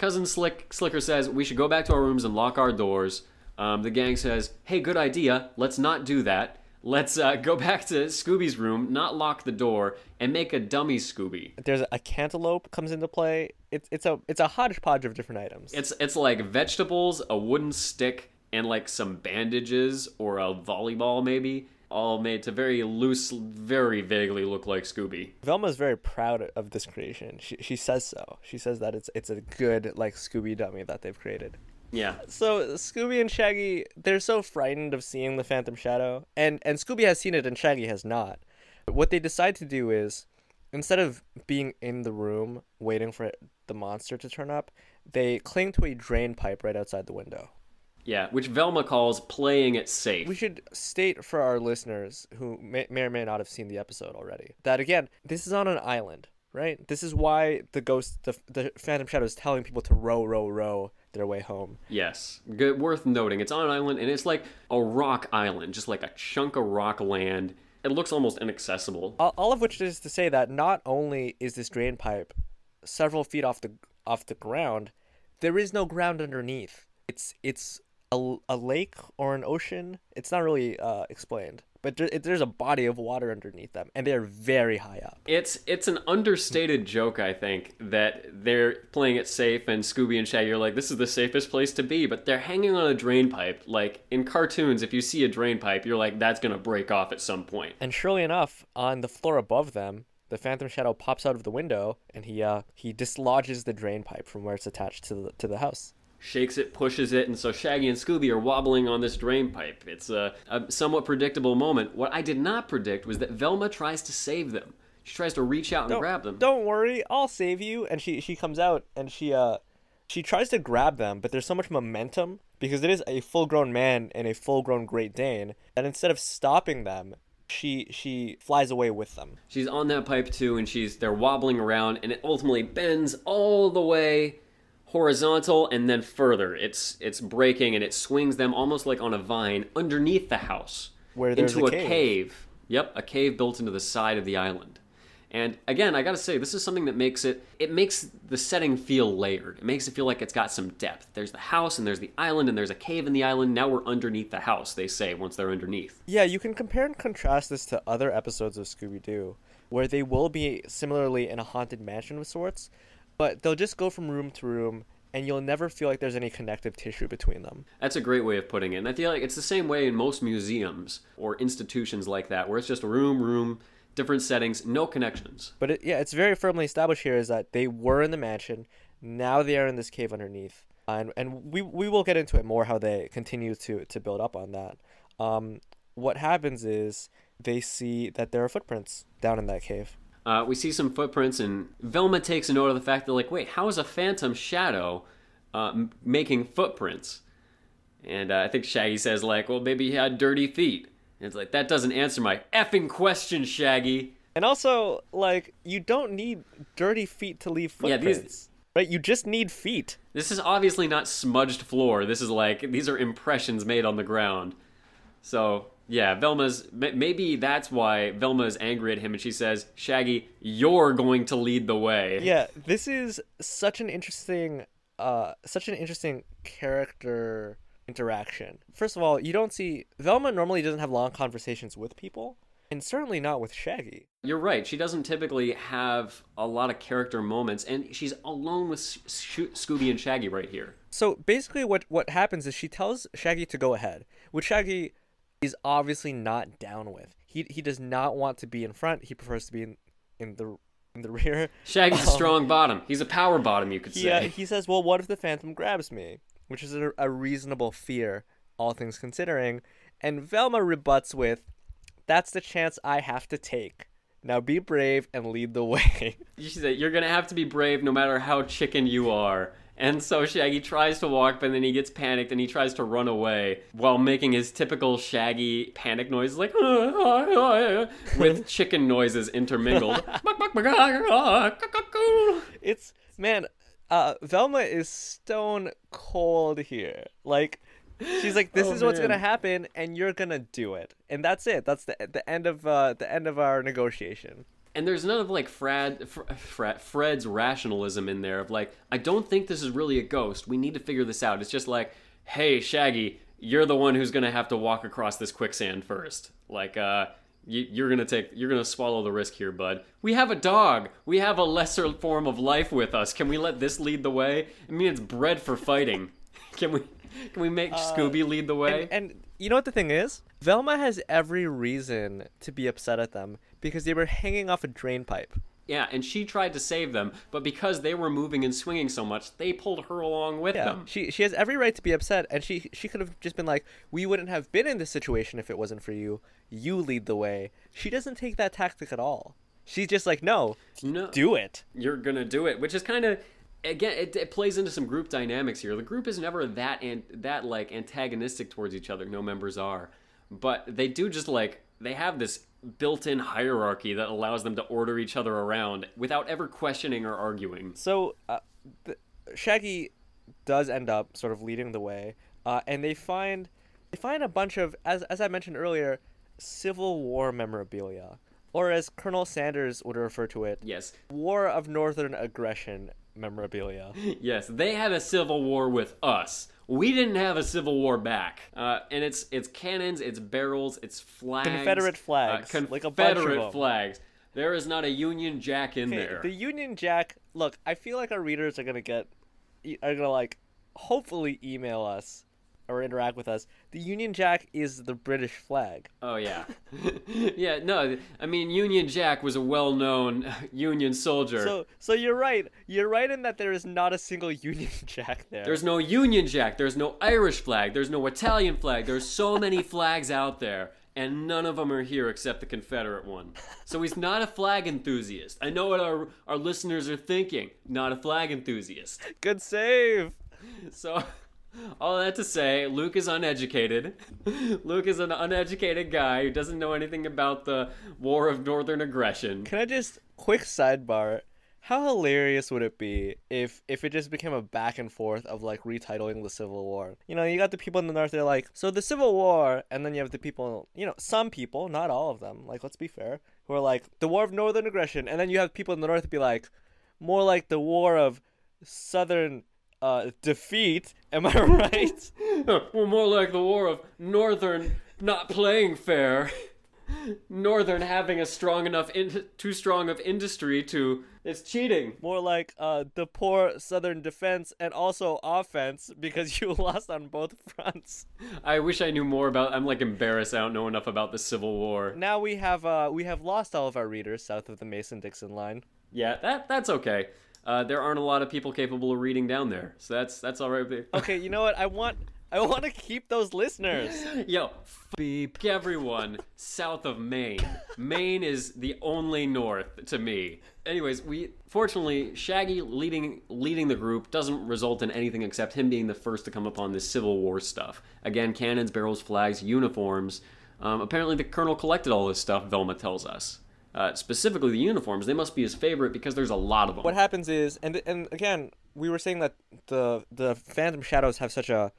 Cousin Slick Slicker says we should go back to our rooms and lock our doors. Um, the gang says, "Hey, good idea. Let's not do that. Let's uh, go back to Scooby's room, not lock the door, and make a dummy Scooby." there's a cantaloupe comes into play. It's it's a it's a hodgepodge of different items. It's it's like vegetables, a wooden stick, and like some bandages or a volleyball maybe, all made to very loose, very vaguely look like Scooby. Velma's very proud of this creation. She she says so. She says that it's it's a good like Scooby dummy that they've created. Yeah. So Scooby and Shaggy, they're so frightened of seeing the Phantom Shadow, and and Scooby has seen it and Shaggy has not. But what they decide to do is, instead of being in the room waiting for the monster to turn up, they cling to a drain pipe right outside the window. Yeah, which Velma calls playing it safe. We should state for our listeners who may, may or may not have seen the episode already that again, this is on an island, right? This is why the ghost, the, the Phantom Shadow is telling people to row, row, row their way home. Yes, good. Worth noting, it's on an island, and it's like a rock island, just like a chunk of rock land. It looks almost inaccessible. All, all of which is to say that not only is this drain pipe several feet off the off the ground, there is no ground underneath. It's it's a, a lake or an ocean. It's not really uh, explained, but there, it, there's a body of water underneath them, and they're very high up. It's it's an understated joke, I think, that they're playing it safe, and Scooby and Shaggy are like, "This is the safest place to be," but they're hanging on a drain pipe. Like in cartoons, if you see a drain pipe, you're like, "That's gonna break off at some point." And surely enough, on the floor above them, the Phantom Shadow pops out of the window, and he uh he dislodges the drain pipe from where it's attached to the to the house. Shakes it, pushes it, and so Shaggy and Scooby are wobbling on this drain pipe. It's a, a somewhat predictable moment. What I did not predict was that Velma tries to save them. She tries to reach out and Don't, grab them. Don't worry, I'll save you. And she she comes out and she uh she tries to grab them, but there's so much momentum because it is a full-grown man and a full-grown Great Dane that instead of stopping them, she she flies away with them. She's on that pipe too, and she's they're wobbling around, and it ultimately bends all the way horizontal and then further. It's it's breaking and it swings them almost like on a vine underneath the house Where into a a cave. cave. Yep, a cave built into the side of the island. And again, I gotta say, this is something that makes it it makes the setting feel layered. It makes it feel like it's got some depth. There's the house and there's the island and there's a cave in the island. Now we're underneath the house, they say, once they're underneath. Yeah, you can compare and contrast this to other episodes of Scooby Doo, where they will be similarly in a haunted mansion of sorts, but they'll just go from room to room, and you'll never feel like there's any connective tissue between them. That's a great way of putting it. And I feel like it's the same way in most museums or institutions like that, where it's just a room, room, different settings, no connections. But it, yeah, it's very firmly established here is that they were in the mansion, now they are in this cave underneath, and and we we will get into it more how they continue to to build up on that. Um, what happens is they see that there are footprints down in that cave. Uh, we see some footprints, and Velma takes a note of the fact that, like, wait, how is a phantom shadow uh, m- making footprints? And uh, I think Shaggy says, like, well, maybe he had dirty feet. And it's like, that doesn't answer my effing question, Shaggy. And also, like, you don't need dirty feet to leave Yeah, footprints. these- Right? You just need feet. This is obviously not smudged floor. This is like, these are impressions made on the ground. So, yeah, Velma's, maybe that's why Velma is angry at him and she says, Shaggy, you're going to lead the way. Yeah, this is such an interesting uh such an interesting character interaction. First of all, you don't see Velma normally doesn't have long conversations with people, and certainly not with Shaggy. You're right. She doesn't typically have a lot of character moments, and she's alone with Sh- Scooby and Shaggy right here. So basically what what happens is she tells Shaggy to go ahead, which Shaggy is obviously not down with. He he does not want to be in front. He prefers to be in in the in the rear. Shaggy's a strong bottom. He's a power bottom, you could He, uh, say. he says, "Well, what if the Phantom grabs me?" Which is a, a reasonable fear, all things considering. And Velma rebuts with, "That's the chance I have to take. Now be brave and lead the way." She said, You're going to have to be brave no matter how chicken you are. And so Shaggy tries to walk, but then he gets panicked and he tries to run away while making his typical Shaggy panic noise, like ah, ah, ah, with chicken noises intermingled. It's man, uh, Velma is stone cold here. Like, she's like, "This Oh, is what's man. gonna happen, and you're gonna do it." And that's it. That's the the end of uh, the end of our negotiation. And there's none of like Fred, Fred, Fred's rationalism in there of like, I don't think this is really a ghost. We need to figure this out. It's just like, hey, Shaggy, you're the one who's gonna have to walk across this quicksand first. Like, uh, you, you're gonna take, you're gonna swallow the risk here, bud. We have a dog. We have a lesser form of life with us. Can we let this lead the way? I mean, it's bred for fighting. Can we, can we make Scooby lead the way? And, and you know what the thing is? Velma has every reason to be upset at them because they were hanging off a drain pipe. Yeah, and she tried to save them, but because they were moving and swinging so much, they pulled her along with Yeah, them. she she has every right to be upset, and she she could have just been like, "We wouldn't have been in this situation if it wasn't for you. You lead the way." She doesn't take that tactic at all. She's just like, "No, No, do it." you're gonna do it, which is kind of again it, it plays into some group dynamics here. The group is never that and that like antagonistic towards each other. No members are, but they do just like they have this built-in hierarchy that allows them to order each other around without ever questioning or arguing. So uh, the, Shaggy does end up sort of leading the way, uh, and they find they find a bunch of, as as I mentioned earlier, Civil War memorabilia, or as Colonel Sanders would refer to it, Yes, War of Northern Aggression memorabilia. yes, they had a civil war with us. We didn't have a civil war back. Uh, and it's it's cannons, it's barrels, it's flags, Confederate flags, uh, like a bunch of Confederate them. flags. There is not a Union Jack in Okay, there. The Union Jack. Look, I feel like our readers are gonna get, are gonna like, hopefully email us or interact with us. The Union Jack is the British flag. Oh yeah, yeah. No, I mean Union Jack was a well-known Union soldier. So, so you're right. You're right in that there is not a single Union Jack there. There's no Union Jack. There's no Irish flag. There's no Italian flag. There's so many flags out there, and none of them are here except the Confederate one. So he's not a flag enthusiast. I know what our our listeners are thinking. Not a flag enthusiast. good save. So, all that to say, Luke is uneducated. Luke is an uneducated guy who doesn't know anything about the War of Northern Aggression. Can I just quick sidebar? How hilarious would it be if if it just became a back and forth of like retitling the Civil War? You know, you got the people in the North. They're like, so the Civil War, and then you have the people. You know, some people, not all of them. Like, let's be fair, who are like the War of Northern Aggression, and then you have people in the North be like, more like the War of Southern uh, defeat. Am I right? well, more like the War of Northern not playing fair. Northern having a strong enough, in- too strong of industry to. It's cheating. more like uh, the poor Southern defense and also offense because you lost on both fronts. I wish I knew more about. I'm like embarrassed. I don't know enough about the Civil War. Now we have uh, we have lost all of our readers south of the Mason Dixon line. Yeah, that that's okay. Uh, there aren't a lot of people capable of reading down there, so that's that's all right. with me. Okay, you know what? I want I want to keep those listeners. Yo, beep everyone south of Maine. Maine is the only north to me. Anyways, we fortunately Shaggy leading leading the group doesn't result in anything except him being the first to come upon this Civil War stuff. Again, cannons, barrels, flags, uniforms. Um, apparently, the colonel collected all this stuff. Velma tells us. Uh, specifically, the uniforms. They must be his favorite because there's a lot of them. What happens is, and and again, we were saying that the the Phantom Shadows have such a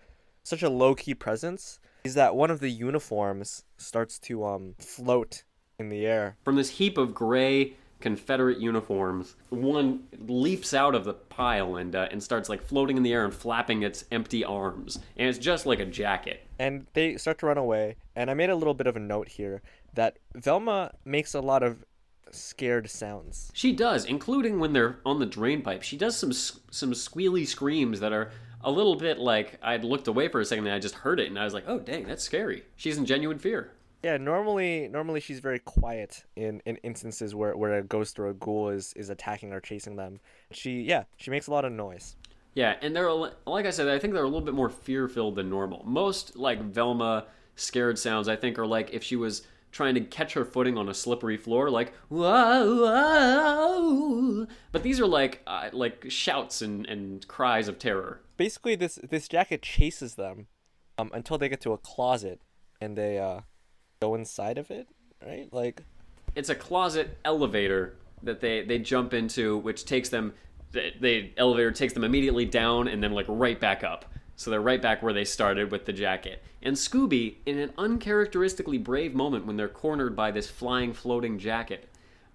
such a low key presence. Is that one of the uniforms starts to um float in the air? From this heap of gray Confederate uniforms, one leaps out of the pile and uh, and starts like floating in the air and flapping its empty arms, and it's just like a jacket. and they start to run away. And I made a little bit of a note here that Velma makes a lot of scared sounds. She does, including when they're on the drain pipe. She does some some squealy screams that are a little bit like I'd looked away for a second and I just heard it and I was like, oh dang, that's scary. She's in genuine fear. Yeah, normally normally she's very quiet in, in instances where, where a ghost or a ghoul is, is attacking or chasing them. She yeah, she makes a lot of noise. Yeah, and they're like I said, I think they're a little bit more fear filled than normal. Most like Velma scared sounds, I think, are like if she was trying to catch her footing on a slippery floor, like whoa, whoa. But these are like uh, like shouts and, and cries of terror. Basically, this this jacket chases them um, until they get to a closet and they uh, go inside of it, right? Like It's a closet elevator that they they jump into, which takes them. The, the elevator takes them immediately down and then like right back up. So they're right back where they started with the jacket. And Scooby, in an uncharacteristically brave moment when they're cornered by this flying, floating jacket,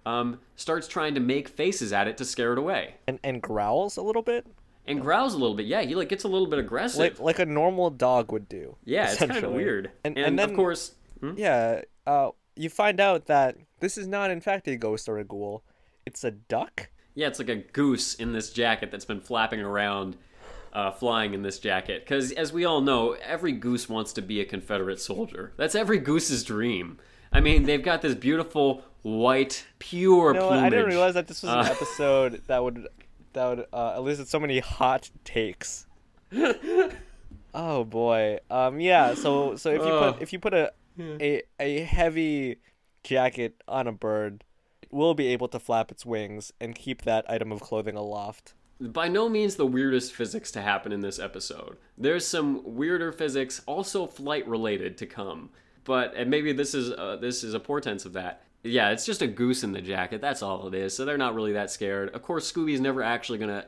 um, starts trying to make faces at it to scare it away. and and growls a little bit, And growls a little bit. Yeah, he like gets a little bit aggressive. like like a normal dog would do. yeah, it's kind of weird. And And, and, then of course, yeah, uh, you find out that this is not in fact a ghost or a ghoul. It's a duck. Yeah, it's like a goose in this jacket that's been flapping around, uh, flying in this jacket. Because, as we all know, every goose wants to be a Confederate soldier. That's every goose's dream. I mean, they've got this beautiful, white, pure No, plumage. I didn't realize that this was an Uh, episode that would that would uh, elicit so many hot takes. oh boy. Um. Yeah. So so if you put if you put a a a heavy jacket on a bird, it will be able to flap its wings and keep that item of clothing aloft. By no means the weirdest physics to happen in this episode. There's some weirder physics, also flight related, to come. But and maybe this is uh, this is a portent of that. Yeah, it's just a goose in the jacket. That's all it is. So they're not really that scared. Of course, Scooby's never actually gonna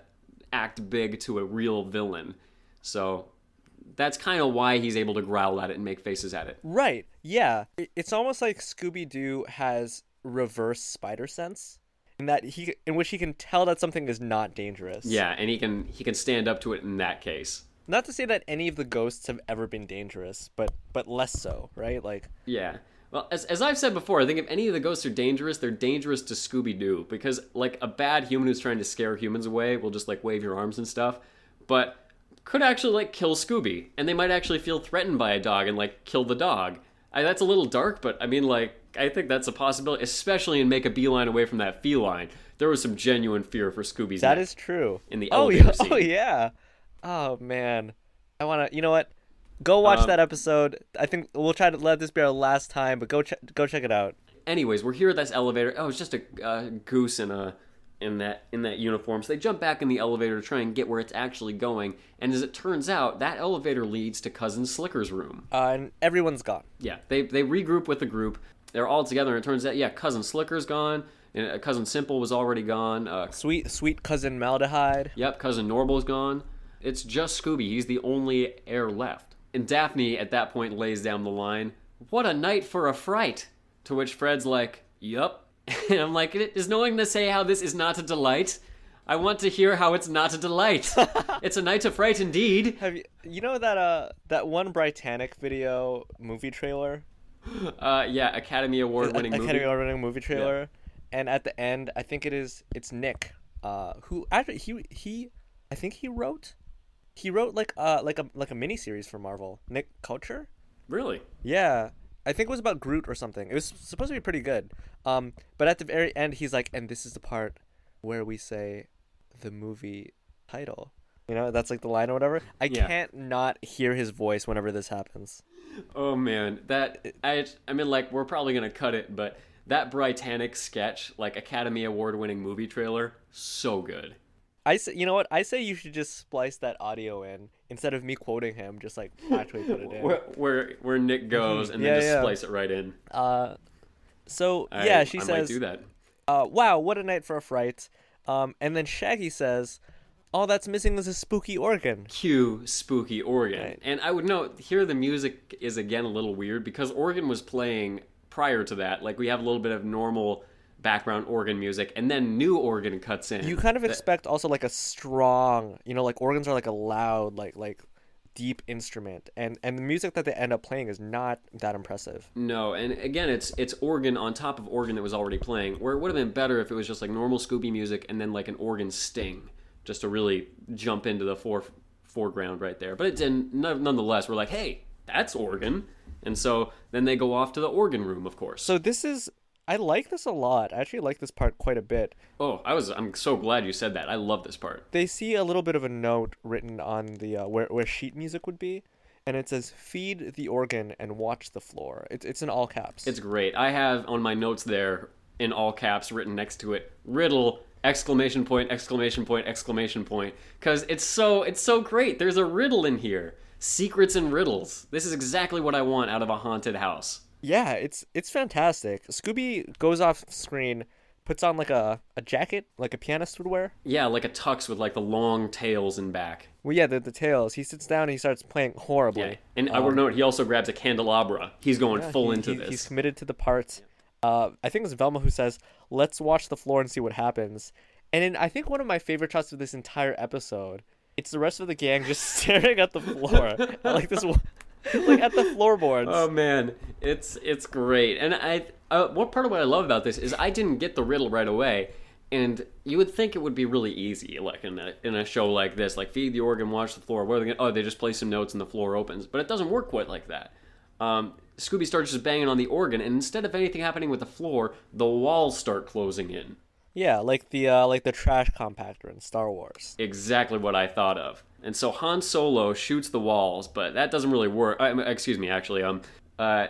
act big to a real villain. So that's kind of why he's able to growl at it and make faces at it. Right. Yeah. It's almost like Scooby Doo has reverse spider sense, in that he in which he can tell that something is not dangerous. Yeah, and he can he can stand up to it in that case. Not to say that any of the ghosts have ever been dangerous, but but less so, right? Like Yeah. Well, as, as I've said before, I think if any of the ghosts are dangerous, they're dangerous to Scooby Doo because, like, a bad human who's trying to scare humans away will just like wave your arms and stuff, but could actually like kill Scooby, and they might actually feel threatened by a dog and like kill the dog. I, that's a little dark, but I mean, like, I think that's a possibility, especially in make a beeline away from that feline. There was some genuine fear for Scooby's. that is true. in the oh yeah, oh yeah. Oh man, I wanna. You know what? Go watch Um, that episode. I think we'll try to let this be our last time, but go check go check it out. anyways, we're here at this elevator. Oh, it's just a uh, goose and a in that in that uniform. So they jump back in the elevator to try and get where it's actually going. And as it turns out, that elevator leads to cousin Slicker's room. Uh, and everyone's gone. Yeah, they they regroup with the group. They're all together, and it turns out, yeah, cousin Slicker's gone, and uh, cousin Simple was already gone. Uh, Sweet sweet cousin Maldehyde. Yep, cousin Norval's gone. It's just Scooby. He's the only heir left. And Daphne at that point lays down the line, What a night for a fright! To which Fred's like, Yup. And I'm like, Is no one going to say how this is not a delight? I want to hear how it's not a delight. it's a night of fright indeed. Have you you know that uh that one Brittanick video movie trailer? Uh, yeah, Academy Award winning movie. Academy Award winning movie trailer. And at the end, I think it is it's Nick, uh, who actually he he, I think he wrote, he wrote like uh like a like a mini series for Marvel. Nick Kocher. Really? Yeah, I think it was about Groot or something. It was supposed to be pretty good. Um, but at the very end, he's like, and this is the part where we say the movie title. You know, that's like the line or whatever. I Yeah. can't not hear his voice whenever this happens. Oh man, that I I mean like we're probably gonna cut it, but that Brittanick sketch, like Academy Award winning movie trailer, so good. I say, you know what? I say you should just splice that audio in instead of me quoting him. Just like actually put it in. Where where, where Nick goes and Yeah, then just yeah. splice it right in. Uh, so I, yeah, she I might says, do that. uh, "Wow, what a night for a fright." Um, and then Shaggy says, "All that's missing is a spooky organ." Cue spooky organ. Right. And I would note here the music is again a little weird because organ was playing prior to that. Like we have a little bit of normal background organ music, and then new organ cuts in. You kind of expect also like a strong, you know, like organs are like a loud, like like deep instrument, and and the music that they end up playing is not that impressive. No, and again, it's it's organ on top of organ that was already playing. Where it would have been better if it was just like normal Scooby music and then like an organ sting, just to really jump into the fore, foreground right there. But it didn't. Nonetheless, we're like, hey, that's organ, and so then they go off to the organ room, of course. So this is, I like this a lot. I actually like this part quite a bit. oh, I was I'm so glad you said that. I love this part. They see a little bit of a note written on the uh, where where sheet music would be, and it says "Feed the organ and watch the floor." It's it's in all caps. It's great. I have on my notes there in all caps written next to it riddle exclamation point exclamation point exclamation point cuz it's so it's so great. There's a riddle in here. Secrets and riddles. This is exactly what I want out of a haunted house. Yeah, it's it's fantastic. Scooby goes off screen, puts on like a, a jacket like a pianist would wear. Yeah, like a tux with like the long tails and back. Well, yeah, the, the tails. He sits down and he starts playing horribly. Yeah. And I would note he also grabs a candelabra. He's going Yeah, full he- into he- this. He's committed to the part. Uh, I think it's Velma who says, "Let's watch the floor and see what happens." And then I think one of my favorite shots of this entire episode, it's the rest of the gang just staring at the floor, at, like this, one- like at the floorboards. Oh man, it's it's great. And I uh, what part of what I love about this is I didn't get the riddle right away. And you would think it would be really easy, like in a in a show like this, like feed the organ, watch the floor. What are they? Gonna, oh, they just play some notes and the floor opens. But it doesn't work quite like that. Um, Scooby starts just banging on the organ, and instead of anything happening with the floor, the walls start closing in. Yeah, like the uh, like the trash compactor in Star Wars. exactly what I thought of. And so Han Solo shoots the walls, but that doesn't really work. I mean, excuse me, actually. Um, uh,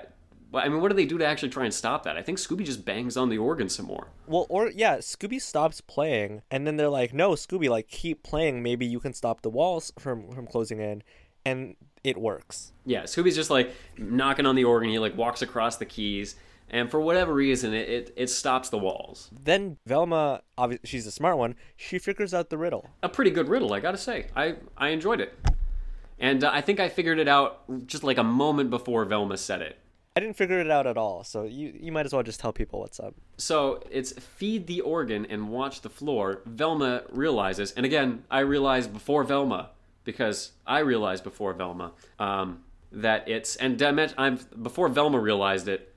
I mean, what do they do to actually try and stop that? I think Scooby just bangs on the organ some more. Well, or yeah, Scooby stops playing, and then they're like, "No, Scooby, like keep playing. Maybe you can stop the walls from from closing in," and it works. Yeah, Scooby's just like knocking on the organ. He like walks across the keys, and for whatever reason, it it, it stops the walls. Then Velma, obviously, she's a smart one. She figures out the riddle. A pretty good riddle, I gotta say. I I enjoyed it, and uh, I think I figured it out just like a moment before Velma said it. I didn't figure it out at all, so you you might as well just tell people what's up. So it's feed the organ and watch the floor. Velma realizes, and again, I realized before Velma because I realized before Velma um, that it's and damn it, I'm before Velma realized it,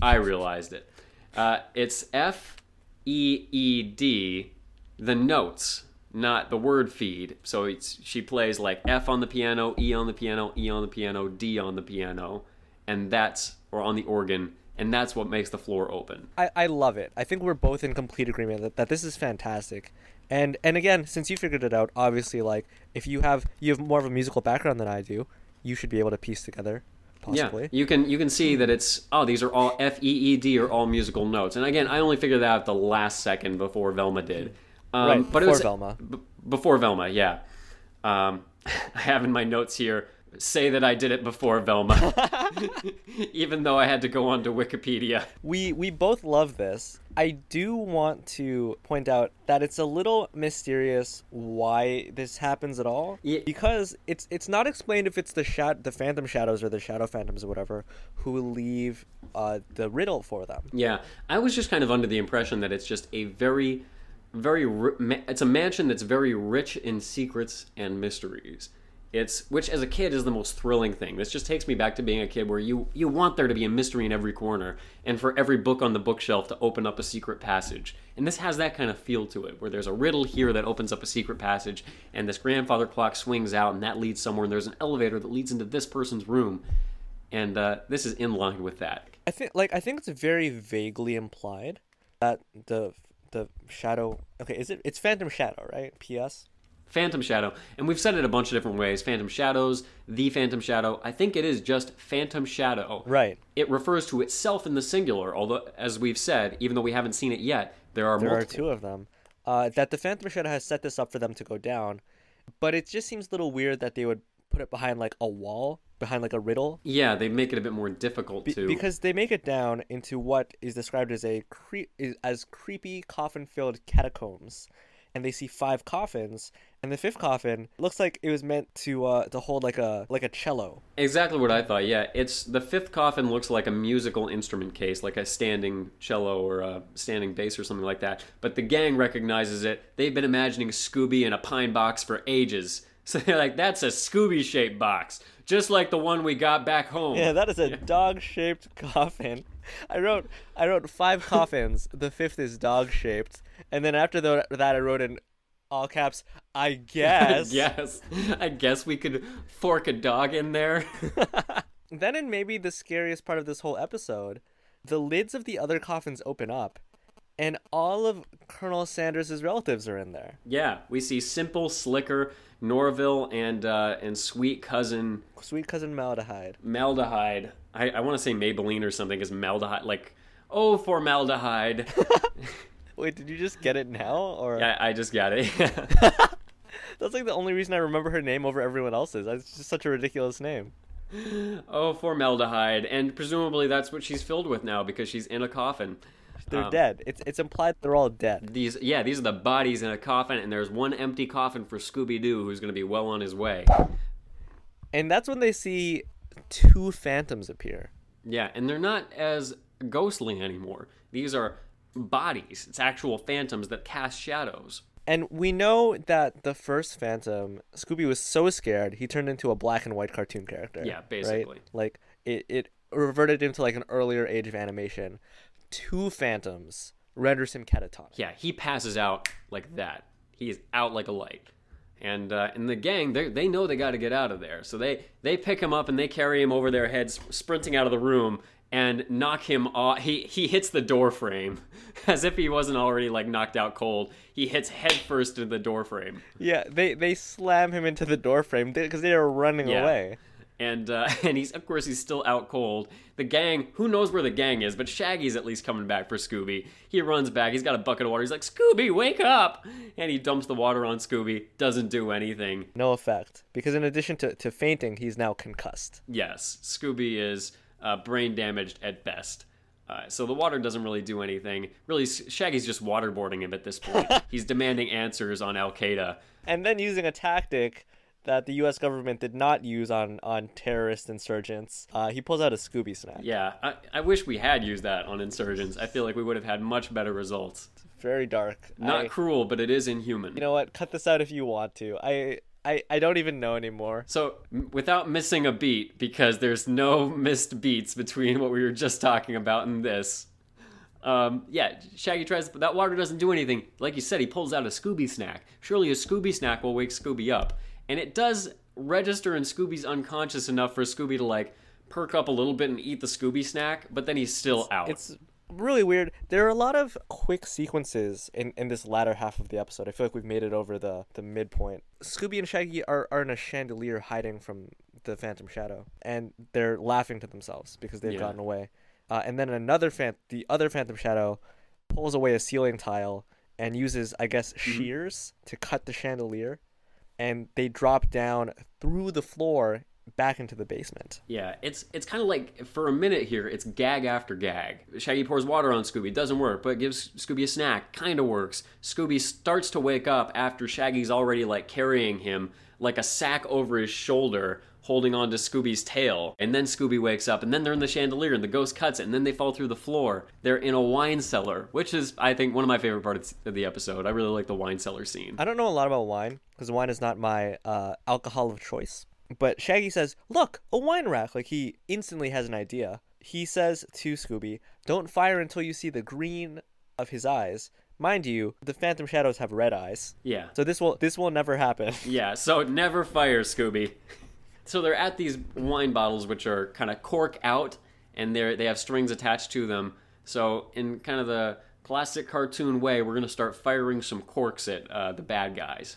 I realized it. Uh, it's F E E D, the notes, not the word feed. So it's she plays like F on the piano, E on the piano, E on the piano, D on the piano, and that's or on the organ, and that's what makes the floor open. I, I love it. I think we're both in complete agreement that, that this is fantastic. And and again, since you figured it out, obviously like if you have you have more of a musical background than I do, you should be able to piece together possibly. Yeah, you can you can see that it's oh these are all F E E D or all musical notes, and again I only figured that out the last second before Velma did. Um, Right, but it before was, Velma. B- before Velma, yeah. Um, I have in my notes here say that I did it before Velma, even though I had to go onto Wikipedia. We we both love this. I do want to point out that it's a little mysterious why this happens at all. Yeah. Because it's it's not explained if it's the shat the phantom shadows or the shadow phantoms or whatever who leave uh, the riddle for them. Yeah, I was just kind of under the impression that it's just a very, very ri- ma- it's a mansion that's very rich in secrets and mysteries. It's which as a kid is the most thrilling thing. This just takes me back to being a kid where you you want there to be a mystery in every corner and for every book on the bookshelf to open up a secret passage. And this has that kind of feel to it where there's a riddle here that opens up a secret passage and this grandfather clock swings out and that leads somewhere and there's an elevator that leads into this person's room. And uh, this is in line with that. I think like I think it's very vaguely implied that the the shadow okay is it it's phantom shadow right ps Phantom Shadow. And we've said it a bunch of different ways Phantom Shadows, The Phantom Shadow. I think it is just Phantom Shadow. right It refers to itself in the singular, although, as we've said, even though we haven't seen it yet, there are there multiple. are two of them uh, that the phantom shadow has set this up for them to go down but it just seems a little weird that they would put it behind like a wall behind like a riddle Yeah, they make it a bit more difficult Be- to. because they make it down into what is described as a cre- as creepy coffin-filled catacombs, and they see five coffins, and the fifth coffin looks like it was meant to uh, to hold like a like a cello. Exactly what I thought. Yeah, it's the fifth coffin looks like a musical instrument case, like a standing cello or a standing bass or something like that. But the gang recognizes it. They've been imagining Scooby in a pine box for ages. So they're like, "That's a Scooby-shaped box, just like the one we got back home." Yeah, that is a dog-shaped coffin. I wrote I wrote five coffins. The fifth is dog-shaped, and then after that I wrote in all caps. I guess. yes. I guess we could fork a dog in there. Then, in maybe the scariest part of this whole episode, the lids of the other coffins open up, and all of Colonel Sanders' relatives are in there. Yeah, we see Simple, Slicker, Norval, and uh, and sweet cousin Sweet cousin Maldehyde. Maldehyde. I, I want to say Maybelline or something because Maldehyde, like, oh, formaldehyde. Wait, did you just get it now, or yeah, I just got it. that's like the only reason I remember her name over everyone else's? It's just such a ridiculous name. oh, formaldehyde, and presumably that's what she's filled with now because she's in a coffin. They're Um, dead. It's it's implied they're all dead. These, yeah, these are the bodies in a coffin, and there's one empty coffin for Scooby Doo, who's going to be well on his way. And that's when they see two phantoms appear. Yeah, and they're not as ghostly anymore. These are bodies. It's actual phantoms that cast shadows. And we know that the first Phantom, Scooby was so scared he turned into a black and white cartoon character. Yeah, right? basically. Like it, it reverted into like an earlier age of animation. Two Phantoms renders him catatonic. Yeah, he passes out like that. He is out like a light. And uh, and the gang, they they know they got to get out of there, so they they pick him up and they carry him over their heads, sprinting out of the room, and knock him off. He he hits the door frame, as if he wasn't already like knocked out cold. He hits headfirst into the door frame. Yeah, they they slam him into the door frame because they are running Yeah. away. and uh, and he's of course he's still out cold. The gang, who knows where the gang is, but Shaggy's at least coming back for Scooby. He runs back. He's got a bucket of water. He's like, "Scooby, wake up!" And he dumps the water on Scooby. Doesn't do anything. No effect because in addition to, to fainting, he's now concussed. Yes, Scooby is uh, brain damaged at best. Uh, so the water doesn't really do anything. Really, Shaggy's just waterboarding him at this point. he's demanding answers on Al Qaeda. and then using a tactic that the U.S. government did not use on on terrorist insurgents. Uh, he pulls out a Scooby snack. Yeah, I, I wish we had used that on insurgents. I feel like we would have had much better results. Very dark. Not I- cruel, but it is inhuman. you know what? Cut this out if you want to. I I, I don't even know anymore. So, m- without missing a beat, because there's no missed beats between what we were just talking about and this. Um, yeah, Shaggy tries, but that water doesn't do anything. Like you said, he pulls out a Scooby snack. Surely a Scooby snack will wake Scooby up. And it does register in Scooby's unconscious enough for Scooby to, like, perk up a little bit and eat the Scooby snack, but then he's still out. It's really weird. There are a lot of quick sequences in, in this latter half of the episode. I feel like we've made it over the, the midpoint. Scooby and Shaggy are, are in a chandelier hiding from the Phantom Shadow, and they're laughing to themselves because they've Yeah. gotten away. Uh, and then another fan, the other Phantom Shadow, pulls away a ceiling tile and uses, I guess, shears to cut the chandelier, and they drop down through the floor back into the basement. Yeah, it's it's kind of like for a minute here, it's gag after gag. Shaggy pours water on Scooby, doesn't work, but gives Scooby a snack, kind of works. Scooby starts to wake up after Shaggy's already like carrying him like a sack over his shoulder, holding on to Scooby's tail. And then Scooby wakes up, and then they're in the chandelier, and the ghost cuts it, and then they fall through the floor. They're in a wine cellar, which is I think one of my favorite parts of the episode. I really like the wine cellar scene. I don't know a lot about wine because wine is not my uh, alcohol of choice. But Shaggy says, "Look, a wine rack!" Like he instantly has an idea. He says to Scooby, "Don't fire until you see the green of his eyes." Mind you, the Phantom Shadows have red eyes, Yeah. so this will this will never happen. Yeah, so never fire Scooby. So they're at these wine bottles, which are kind of cork out, and they they have strings attached to them. So in kind of the classic cartoon way, we're gonna start firing some corks at uh, the bad guys.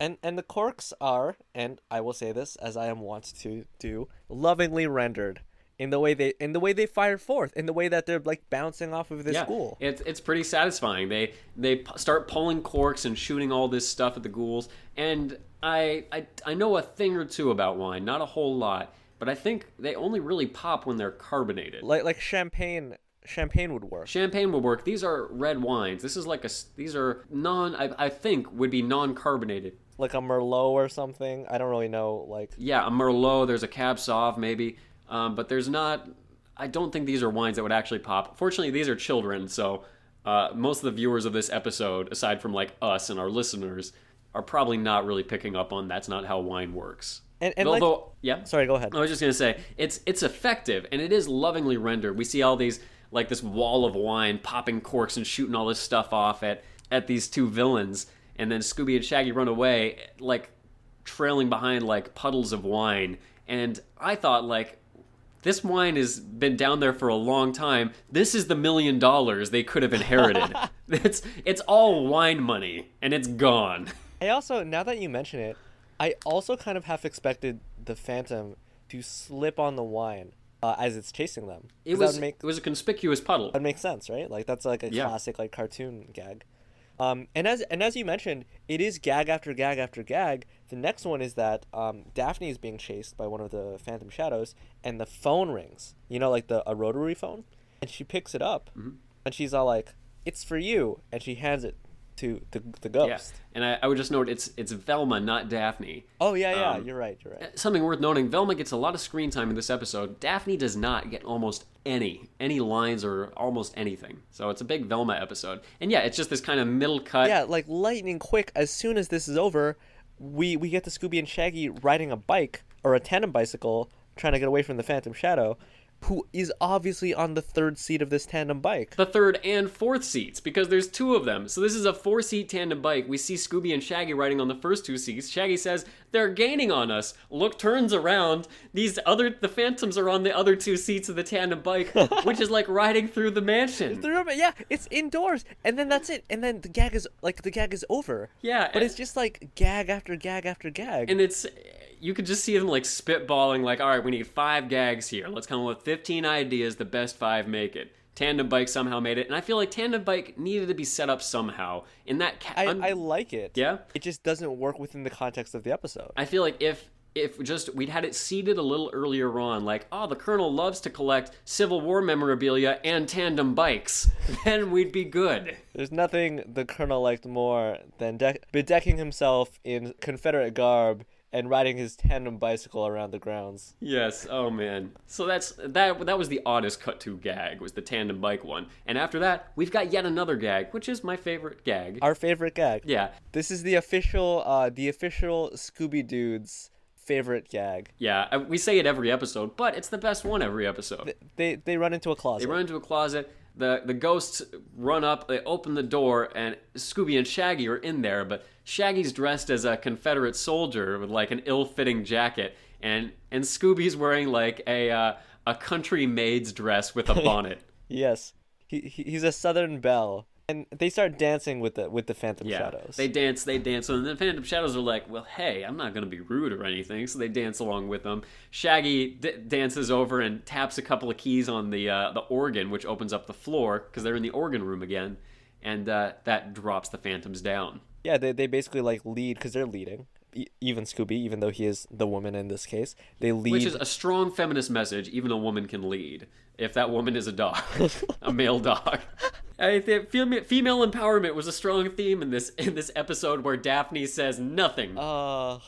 And and the corks are, and I will say this as I am wont to do, lovingly rendered in the way they in the way they fire forth, in the way that they're like bouncing off of this yeah, ghoul. it's it's pretty satisfying. They they p- start pulling corks and shooting all this stuff at the ghouls. And I I I know a thing or two about wine, not a whole lot, but I think they only really pop when they're carbonated. Like like champagne champagne would work. Champagne would work. These are red wines. This is like a. These are non. I, I think would be non-carbonated. Like a merlot or something. I don't really know. Like Yeah, a Merlot. There's a Cab Sauv maybe, um, but there's not. I don't think these are wines that would actually pop. Fortunately, these are children, so uh, most of the viewers of this episode, aside from like us and our listeners, are probably not really picking up on that's not how wine works. and and like Although, yeah, sorry, go ahead. I was just gonna say it's it's effective and it is lovingly rendered. We see all these like this wall of wine popping corks and shooting all this stuff off at at these two villains, and then Scooby and Shaggy run away like trailing behind like puddles of wine. And I thought like this wine has been down there for a long time. This is the million dollars they could have inherited. it's it's all wine money and it's gone. I also, now that you mention it, I also kind of half expected the Phantom to slip on the wine uh, as it's chasing them. It was make it was a conspicuous puddle. that makes sense, right? Like that's like a Yeah. classic like cartoon gag. Um, and as and as you mentioned, it is gag after gag after gag. The next one is that um, Daphne is being chased by one of the Phantom Shadows, and the phone rings. You know, like the a rotary phone, and she picks it up, Mm-hmm. and she's all like, "It's for you," and she hands it to the the ghost. Yeah. And I, I would just note it's it's Velma, not Daphne. Oh yeah, yeah, Um, you're right, you're right. Something worth noting, Velma gets a lot of screen time in this episode. Daphne does not get almost any any lines or almost anything. So it's a big Velma episode. And yeah, it's just this kind of middle cut. Yeah, like lightning quick. As soon as this is over, we we get the Scooby and Shaggy riding a bike or a tandem bicycle, trying to get away from the Phantom Shadow, who is obviously on the third seat of this tandem bike. the third and fourth seats because there's two of them. So this is a four seat tandem bike. We see Scooby and Shaggy riding on the first two seats. Shaggy says, They're gaining on us. Look turns around. These other the phantoms are on the other two seats of the tandem bike, which is like riding through the mansion. Yeah, it's indoors, and then that's it, and then the gag is like the gag is over. Yeah, but it's just like gag after gag after gag. And it's you could just see them like spitballing like, all right, we need five gags here. Let's come up with 15 ideas. The best five make it. Tandem bike somehow made it, and I feel like tandem bike needed to be set up somehow in that. Ca- I, I like it. Yeah? It just doesn't work within the context of the episode. I feel like if if just we'd had it seeded a little earlier on, like oh the Colonel loves to collect Civil War memorabilia and tandem bikes, then we'd be good. There's nothing the colonel liked more than de- bedecking himself in Confederate garb and riding his tandem bicycle around the grounds. Yes. Oh man. So that's that. That was the oddest cut to gag was the tandem bike one, and after that we've got yet another gag, which is my favorite gag. Our favorite gag. Yeah. This is the official, uh, the official Scooby Dude's favorite gag. Yeah, uh, we say it every episode, but it's the best one every episode. They they run into a closet. They run into a closet. The the ghosts run up. They open the door, and Scooby and Shaggy are in there. But Shaggy's dressed as a Confederate soldier with like an ill-fitting jacket, and and Scooby's wearing like a uh, a country maid's dress with a bonnet. Yes, he, he he's a Southern belle, and they start dancing with the with the Phantom Yeah, Shadows. they dance, they dance, and the Phantom Shadows are like, "Well, hey, I'm not gonna be rude or anything," so they dance along with them. Shaggy d- dances over and taps a couple of keys on the uh, the organ, which opens up the floor because they're in the organ room again, and uh, that drops the Phantoms down. yeah, they they basically like lead because they're leading. Even Scooby, even though he is the woman in this case, they lead. Which is a strong feminist message. Even a woman can lead if that woman is a dog, a male dog. I think fem- female empowerment was a strong theme in this in this episode where Daphne says nothing. Uh,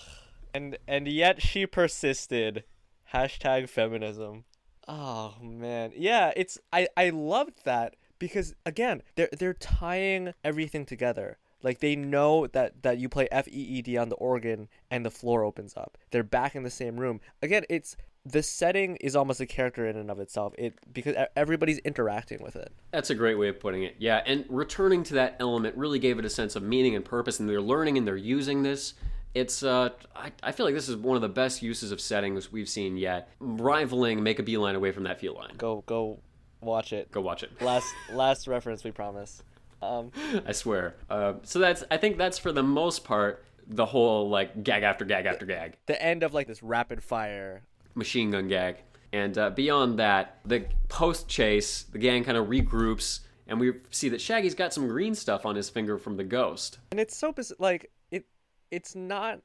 and and yet she persisted. Hashtag feminism. Oh man, yeah. It's I I loved that because again they're they're tying everything together. Like they know that that you play F E E D on the organ and the floor opens up. They're back in the same room. Again, it's the setting is almost a character in and of itself. It because everybody's interacting with it. That's a great way of putting it. Yeah, and returning to that element really gave it a sense of meaning and purpose, and they're learning and they're using this. It's, uh, I, I feel like this is one of the best uses of settings we've seen yet, rivaling Make a Beeline away from that feline. Go go, watch it. Go watch it. Last last reference we promise. Um, I swear. Uh, so that's, I think that's for the most part the whole like gag after gag after gag. the end of like this rapid fire machine gun gag. And uh, beyond that, the post chase, the gang kind of regroups, and we see that Shaggy's got some green stuff on his finger from the ghost. and it's so bas- like it it's not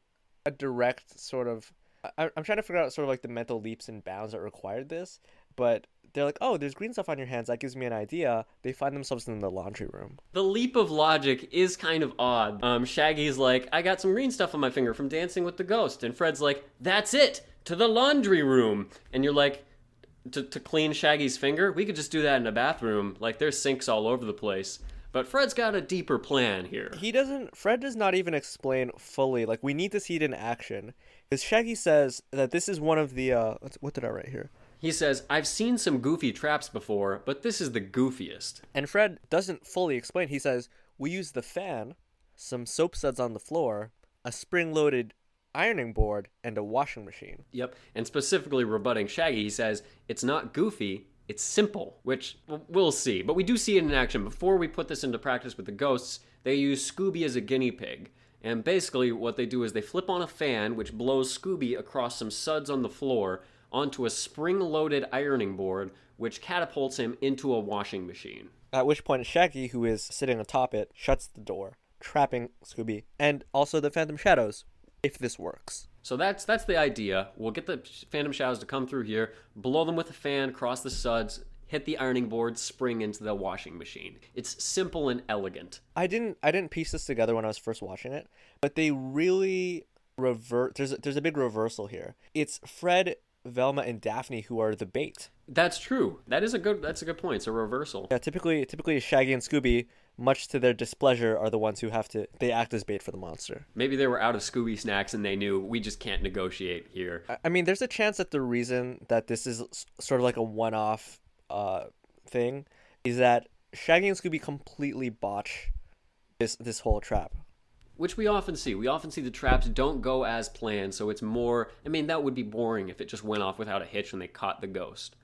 a direct sort of I, i'm trying to figure out sort of like the mental leaps and bounds that required this but they're like oh there's green stuff on your hands that gives me an idea they find themselves in the laundry room The leap of logic is kind of odd. Um, Shaggy's like, I got some green stuff on my finger from dancing with the ghost. And Fred's like, that's it, to the laundry room. And you're like, to, to clean Shaggy's finger? We could just do that in a bathroom. Like, there's sinks all over the place. But Fred's got a deeper plan here. he doesn't fred does not even explain fully like we need to see it in action because shaggy says that this is one of the uh what did i write here He says, I've seen some goofy traps before, but this is the goofiest. And Fred doesn't fully explain. He says, We use the fan, some soap suds on the floor, a spring loaded ironing board and a washing machine. Yep. And specifically rebutting Shaggy, he says, it's not goofy, it's simple, which we'll see. But we do see it in action. Before we put this into practice with the ghosts, they use Scooby as a guinea pig. And basically, what they do is they flip on a fan, which blows Scooby across some suds on the floor onto a spring loaded ironing board, which catapults him into a washing machine. At which point, Shaggy, who is sitting atop it, shuts the door, trapping Scooby and also the Phantom Shadows, if this works. So that's that's the idea. We'll get the Phantom Shadows to come through here, blow them with a fan across the suds, hit the ironing board, spring into the washing machine. It's simple and elegant. I didn't I didn't piece this together when I was first watching it, but they really revert. There's a, there's a big reversal here. It's Fred, Velma, and Daphne who are the bait. That's true. That is a good. That's a good point. It's a reversal. Yeah, typically typically Shaggy and Scooby, much to their displeasure, are the ones who have to they act as bait for the monster. Maybe they were out of Scooby snacks and they knew we just can't negotiate here. I- I mean, there's a chance that the reason that this is s- sort of like a one-off uh, thing is that Shaggy and Scooby completely botch this this whole trap. Which we often see. We often see the traps don't go as planned, so it's more. I mean, that would be boring if it just went off without a hitch and they caught the ghost.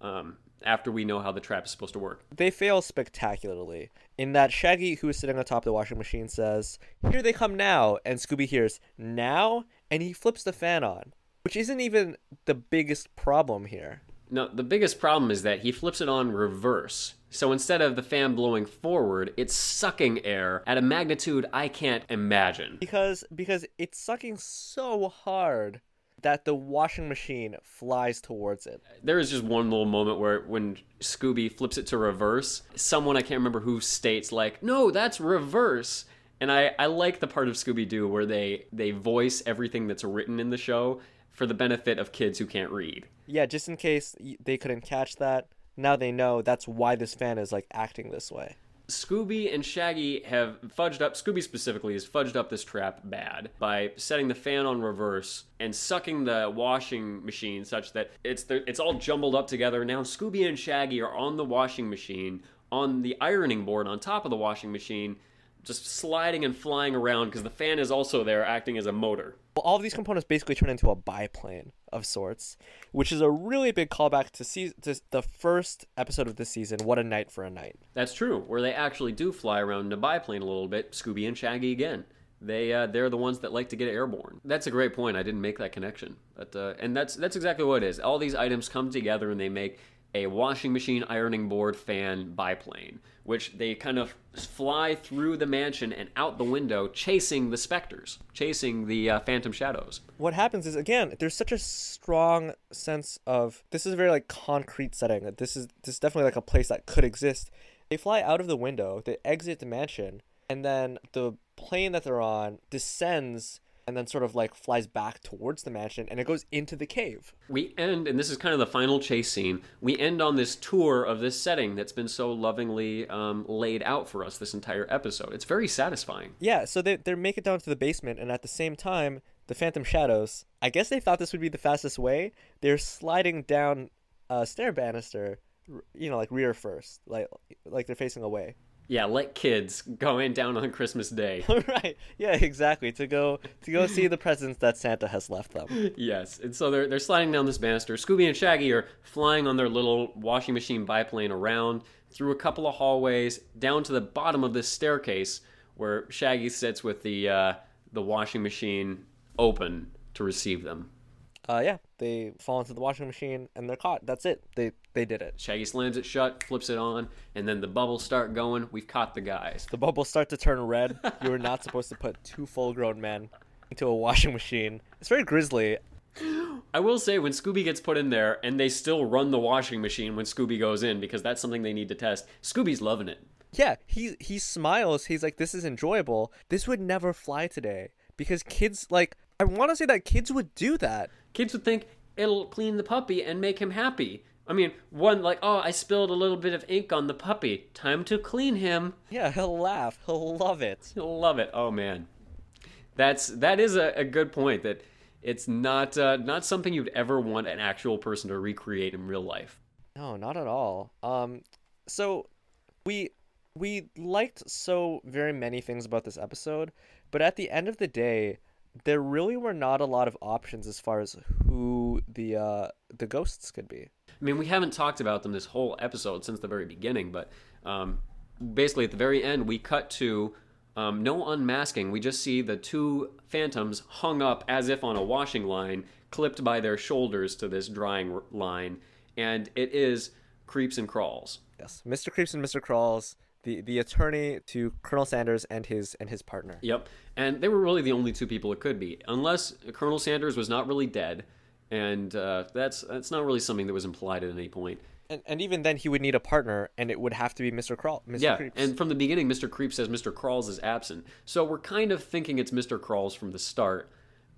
Um, after we know how the trap is supposed to work. They fail spectacularly in that Shaggy, who is sitting on top of the washing machine, says, "Here they come now," and Scooby hears "now," and he flips the fan on, which isn't even the biggest problem here. No, the biggest problem is that he flips it on reverse. So instead of the fan blowing forward, it's sucking air at a magnitude I can't imagine. because because it's sucking so hard that the washing machine flies towards it. There is just one little moment where when Scooby flips it to reverse, someone I can't remember who states like, "No, that's reverse." And I, I like the part of Scooby Doo where they they voice everything that's written in the show for the benefit of kids who can't read. Yeah, just in case they couldn't catch that. Now they know that's why this fan is like acting this way. Scooby and Shaggy have fudged up, Scooby specifically has fudged up this trap bad by setting the fan on reverse and sucking the washing machine such that it's the, it's all jumbled up together. Now Scooby and Shaggy are on the washing machine, on the ironing board on top of the washing machine, just sliding and flying around because the fan is also there acting as a motor. Well, all of these components basically turn into a biplane of sorts, which is a really big callback to, see- to the first episode of this season, What a Night for a Knight. That's true, where they actually do fly around in a biplane a little bit. Scooby and Shaggy again. They uh, they're the ones that like to get airborne. That's a great point. I didn't make that connection, but uh, and that's that's exactly what it is. All these items come together and they make a washing machine, ironing board, fan, biplane, which they kind of fly through the mansion and out the window, chasing the specters, chasing the uh, phantom shadows. What happens is again, there's such a strong sense of this is a very like concrete setting. This is this is definitely like a place that could exist. They fly out of the window, they exit the mansion, and then the plane that they're on descends and then sort of like flies back towards the mansion and it goes into the cave. We end, and this is kind of the final chase scene. We end on this tour of this setting that's been so lovingly um, laid out for us this entire episode. It's very satisfying. Yeah, so they they make it down to the basement and at the same time, the Phantom Shadows, I guess they thought this would be the fastest way. They're sliding down a stair banister, you know, like rear first, like like they're facing away. Yeah, let kids going down on Christmas Day. right. Yeah, exactly. To go to go see the presents that Santa has left them. yes, and so they're they're sliding down this banister. Scooby and Shaggy are flying on their little washing machine biplane around through a couple of hallways down to the bottom of this staircase where Shaggy sits with the uh, the washing machine open to receive them. Uh, yeah, they fall into the washing machine and they're caught. That's it. They they did it. Shaggy slams it shut, flips it on, and then the bubbles start going. We've caught the guys. The bubbles start to turn red. You were not supposed to put two full-grown men into a washing machine. It's very grisly. I will say when Scooby gets put in there and they still run the washing machine when Scooby goes in because that's something they need to test. Scooby's loving it. Yeah, he he smiles. He's like, "This is enjoyable. This would never fly today because kids like." I want to say that kids would do that. Kids would think it'll clean the puppy and make him happy. I mean, one like, oh, I spilled a little bit of ink on the puppy. Time to clean him. Yeah, he'll laugh. He'll love it. He'll love it. Oh man, that's that is a, a good point. That it's not uh, not something you'd ever want an actual person to recreate in real life. No, not at all. Um, so we we liked so very many things about this episode, but at the end of the day, there really were not a lot of options as far as who the uh, the ghosts could be. I mean, we haven't talked about them this whole episode since the very beginning, but um, basically at the very end, we cut to um, no unmasking. We just see the two phantoms hung up as if on a washing line, clipped by their shoulders to this drying r- line, and it is creeps and crawls. Yes, Mr. Creeps and Mr. Crawls, the the attorney to Colonel Sanders and his and his partner. Yep, and they were really the only two people it could be, unless Colonel Sanders was not really dead, and uh, that's that's not really something that was implied at any point. And, and even then, he would need a partner, and it would have to be Mr. Crawl, Mr. Yeah, Creeps. and from the beginning, Mr. Creep says Mr. Crawls is absent. So we're kind of thinking it's Mr. Crawls from the start.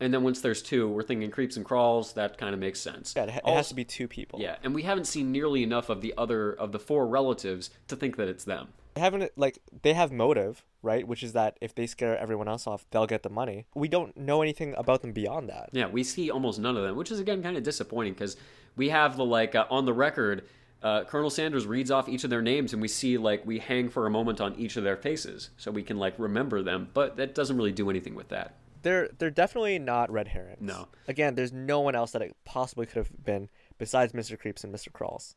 And then once there's two, we're thinking Creeps and Crawls. That kind of makes sense. yeah, it, ha- it Also- has to be two people. Yeah, and we haven't seen nearly enough of the other of the four relatives to think that it's them. They haven't like they have motive, right? Which is that if they scare everyone else off, they'll get the money. We don't know anything about them beyond that. Yeah, we see almost none of them, which is again kind of disappointing because we have the like uh, on the record. Uh, Colonel Sanders reads off each of their names, and we see like we hang for a moment on each of their faces, so we can like remember them. But that doesn't really do anything with that. They're they're definitely not red herrings. No. Again, there's no one else that it possibly could have been besides Mr. Creeps and Mr. Crawls.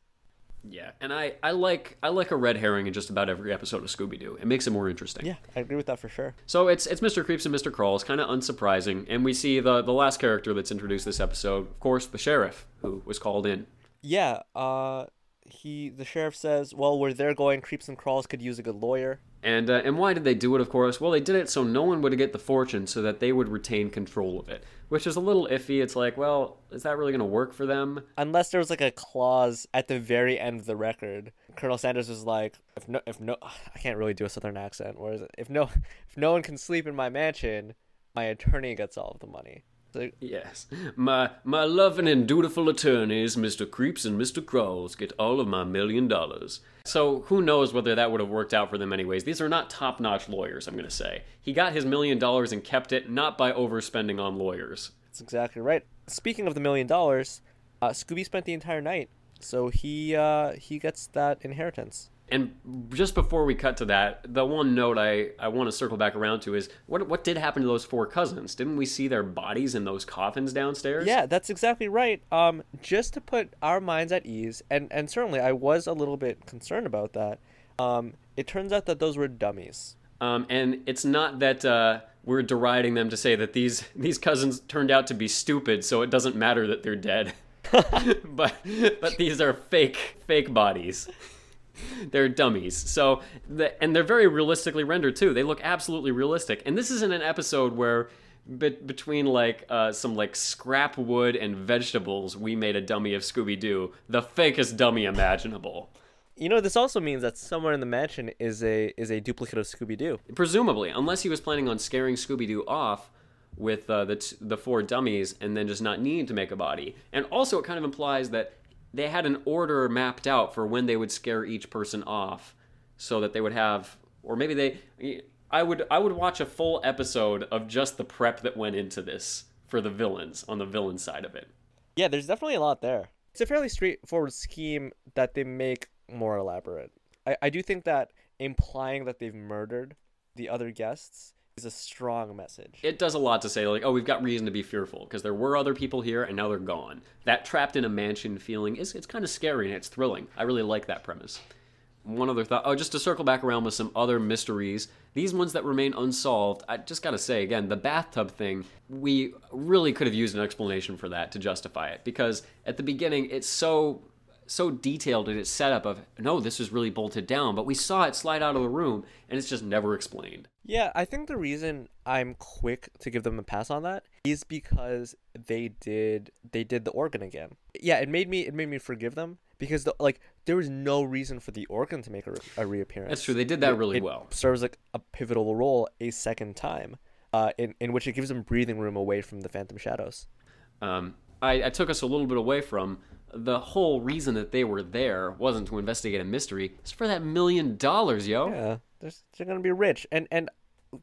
Yeah, and I, I like I like a red herring in just about every episode of Scooby Doo. It makes it more interesting. Yeah, I agree with that for sure. So it's it's Mr. Creeps and Mr. Crawls, kind of unsurprising, and we see the the last character that's introduced this episode, of course, the sheriff who was called in. Yeah, uh he the sheriff says, "Well, where they're going, Creeps and Crawls could use a good lawyer." And uh, and why did they do it? Of course, well, they did it so no one would get the fortune, so that they would retain control of it, which is a little iffy. It's like, well, is that really going to work for them? Unless there was like a clause at the very end of the record. Colonel Sanders was like, "If no if no I can't really do a southern accent. Where is it? If no if no one can sleep in my mansion, my attorney gets all of the money." Like, Yes, my my loving and dutiful attorneys, Mr. Creeps and Mr. Crawls, get all of my million dollars. So who knows whether that would have worked out for them anyways. These are not top-notch lawyers, I'm going to say. He got his million dollars and kept it not by overspending on lawyers. That's exactly right. Speaking of the million dollars, uh, Scooby spent the entire night, so he uh, he gets that inheritance. And just before we cut to that, the one note I, I want to circle back around to is what what did happen to those four cousins? Didn't we see their bodies in those coffins downstairs? Yeah, that's exactly right. Um, just to put our minds at ease, and and certainly I was a little bit concerned about that. Um, it turns out that those were dummies. Um, and it's not that uh, we're deriding them to say that these these cousins turned out to be stupid, so it doesn't matter that they're dead. but but these are fake fake bodies. They're dummies. So the, and they're very realistically rendered too. They look absolutely realistic. And this isn't an episode where be- between like uh, some like scrap wood and vegetables, we made a dummy of Scooby Doo, the fakest dummy imaginable. You know, this also means that somewhere in the mansion is a is a duplicate of Scooby Doo. Presumably, unless he was planning on scaring Scooby Doo off with uh, the t- the four dummies and then just not needing to make a body. And also, it kind of implies that they had an order mapped out for when they would scare each person off, so that they would have, or maybe they. I would I would watch a full episode of just the prep that went into this for the villains on the villain side of it. Yeah, there's definitely a lot there. It's a fairly straightforward scheme that they make more elaborate. I, I do think that implying that they've murdered the other guests is a strong message. it does a lot to say like oh we've got reason to be fearful because there were other people here and now they're gone. That trapped in a mansion feeling is it's kind of scary and it's thrilling. I really like that premise. One other thought oh just to circle back around with some other mysteries these ones that remain unsolved i just gotta say again the bathtub thing we really could have used an explanation for that to justify it because at the beginning it's so so detailed in its setup of no this is really bolted down but we saw it slide out of the room and it's just never explained Yeah, I think the reason I'm quick to give them a pass on that is because they did they did the organ again. Yeah, it made me it made me forgive them because the, like there was no reason for the organ to make a, a reappearance. that's true they did that really well. it well serves like a pivotal role a second time, uh, in in which it gives them breathing room away from the Phantom Shadows. um, I, I took us a little bit away from the whole reason that they were there wasn't to investigate a mystery. It's for that million dollars, yo. Yeah, they're, they're gonna be rich, and and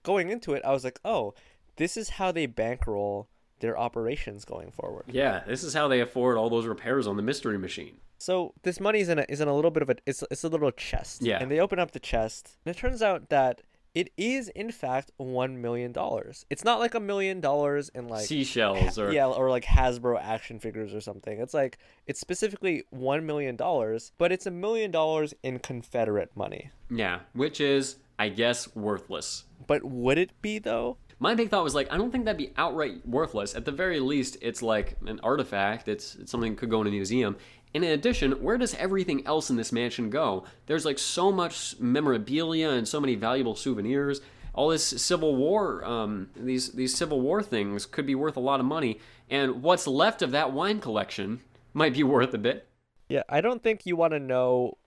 going into it, I was like, oh, this is how they bankroll their operations going forward. Yeah, this is how they afford all those repairs on the mystery machine. So this money is in a, is in a little bit of a it's it's a little chest. Yeah. And they open up the chest, and it turns out that it is in fact one million dollars. It's not like a million dollars in like Seashells or yeah, or like Hasbro action figures or something. It's like it's specifically one million dollars, but it's a million dollars in Confederate money. yeah, which is I guess worthless. But would it be though? My big thought was like, I don't think that'd be outright worthless. At the very least, it's like an artifact. It's, it's something that could go in a museum. And in addition, where does everything else in this mansion go? There's like so much memorabilia and so many valuable souvenirs. All this Civil War, um, these these Civil War things could be worth a lot of money. And what's left of that wine collection might be worth a bit. Yeah, I don't think you want to know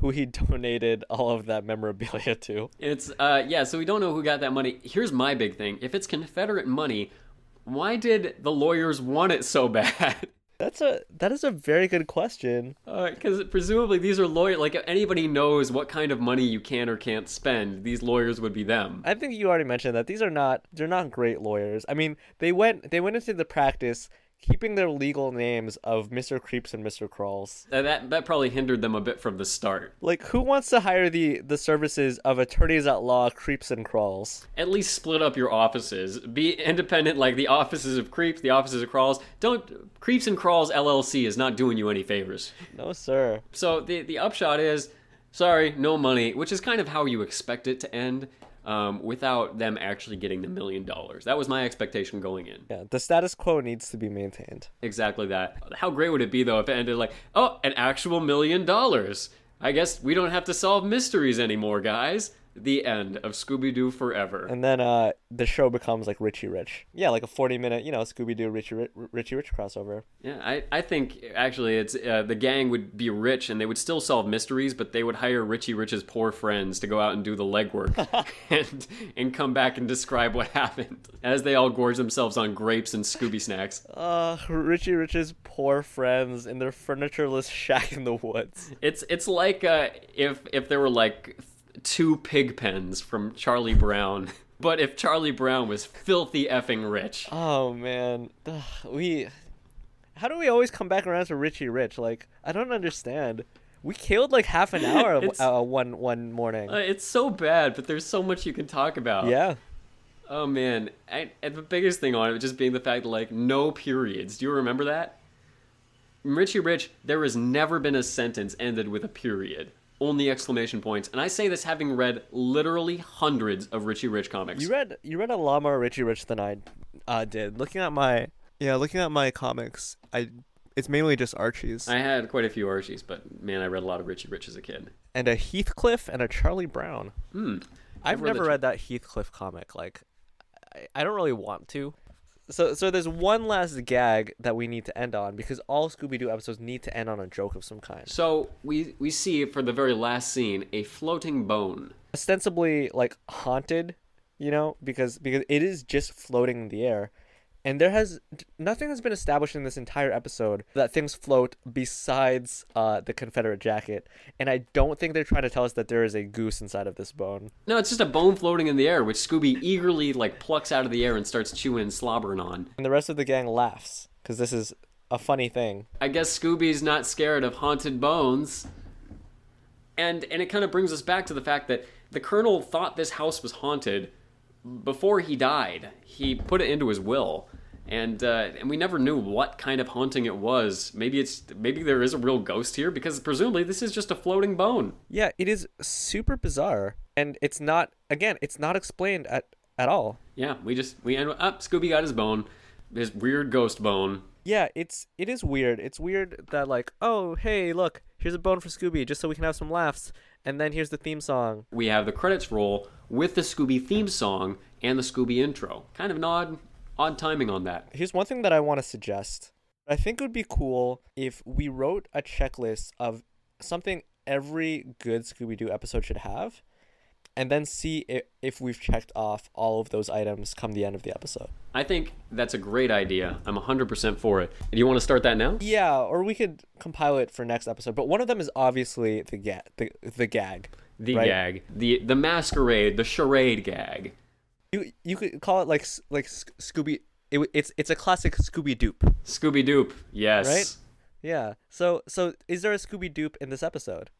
who he donated all of that memorabilia to. It's uh yeah, so we don't know who got that money. Here's my big thing. If it's Confederate money, why did the lawyers want it so bad? That's a that is a very good question. Uh, because presumably these are lawyers. Like if anybody knows what kind of money you can or can't spend, these lawyers would be them. I think you already mentioned that these are not they're not great lawyers. I mean, they went they went into the practice keeping their legal names of Mr. Creeps and Mr. Crawls. Uh, That that probably hindered them a bit from the start. Like who wants to hire the the services of attorneys at law Creeps and Crawls? At least split up your offices. Be independent, like the offices of Creeps, the offices of Crawls. Don't Creeps and Crawls LLC is not doing you any favors. No, sir. So the the upshot is, sorry, no money, which is kind of how you expect it to end. Um, without them actually getting the million dollars. That was my expectation going in. Yeah, the status quo needs to be maintained. Exactly that. How great would it be though if it ended like, oh, an actual million dollars? I guess we don't have to solve mysteries anymore, guys. The end of Scooby Doo Forever. And then uh the show becomes like Richie Rich. Yeah, like a 40 minute, you know, Scooby Doo Richie Rich, Richie Rich crossover. Yeah, I, I think actually it's uh, the gang would be rich and they would still solve mysteries, but they would hire Richie Rich's poor friends to go out and do the legwork and and come back and describe what happened as they all gorge themselves on grapes and Scooby snacks. Uh Richie Rich's poor friends in their furnitureless shack in the woods. It's it's like uh, if if there were like two pig pens from Charlie Brown, but if Charlie Brown was filthy effing rich. Oh man, Ugh, we. How do we always come back around to Richie Rich? Like I don't understand. We killed like half an hour of, uh, one one morning. Uh, it's so bad, but there's so much you can talk about. yeah, Oh man, I, and the biggest thing on it just being the fact that like no periods. Do you remember that? Richie Rich, there has never been a sentence ended with a period. Only exclamation points. And I say this having read literally hundreds of Richie Rich comics. you read you read a lot more Richie Rich than I uh, did. Looking at my yeah, looking at my comics, I it's mainly just Archie's I had quite a few Archies, but man, I read a lot of Richie Rich as a kid. and a Heathcliff and a Charlie Brown. Hmm. I've read never the- read that Heathcliff comic. Like, I, I don't really want to. So, so there's one last gag that we need to end on because all Scooby Doo episodes need to end on a joke of some kind. So we we see for the very last scene a floating bone. Ostensibly, like haunted, you know, because because it is just floating in the air, and there has nothing has been established in this entire episode that things float besides uh, the Confederate jacket, and I don't think they're trying to tell us that there is a goose inside of this bone. No, it's just a bone floating in the air, which Scooby eagerly like plucks out of the air and starts chewing and slobbering on. And the rest of the gang laughs because this is a funny thing. I guess Scooby's not scared of haunted bones. And and it kind of brings us back to the fact that the colonel thought this house was haunted before he died. He put it into his will. And uh, and we never knew what kind of haunting it was. Maybe it's maybe there is a real ghost here because presumably this is just a floating bone. Yeah, it is super bizarre, and it's not. Again, it's not explained at at all. Yeah, we just we end up Scooby got his bone, his weird ghost bone. Yeah, it's it is weird. It's weird that like, oh hey, look, here's a bone for Scooby, just so we can have some laughs, and then here's the theme song. we have the credits roll with the Scooby theme song and the Scooby intro. Kind of an odd, timing on that. Here's one thing that I want to suggest. I think it would be cool if we wrote a checklist of something every good Scooby Doo episode should have, and then see if, if we've checked off all of those items come the end of the episode. I think that's a great idea. I'm 100% for it. Do you want to start that now? Yeah, or we could compile it for next episode. But one of them is obviously the ga- the, the gag. The Right. gag, the the masquerade, the charade gag. You you could call it like like Scooby. It, it's it's a classic Scooby Doop, Scooby Doop, yes. Right? yeah. So so is there a Scooby Doop in this episode?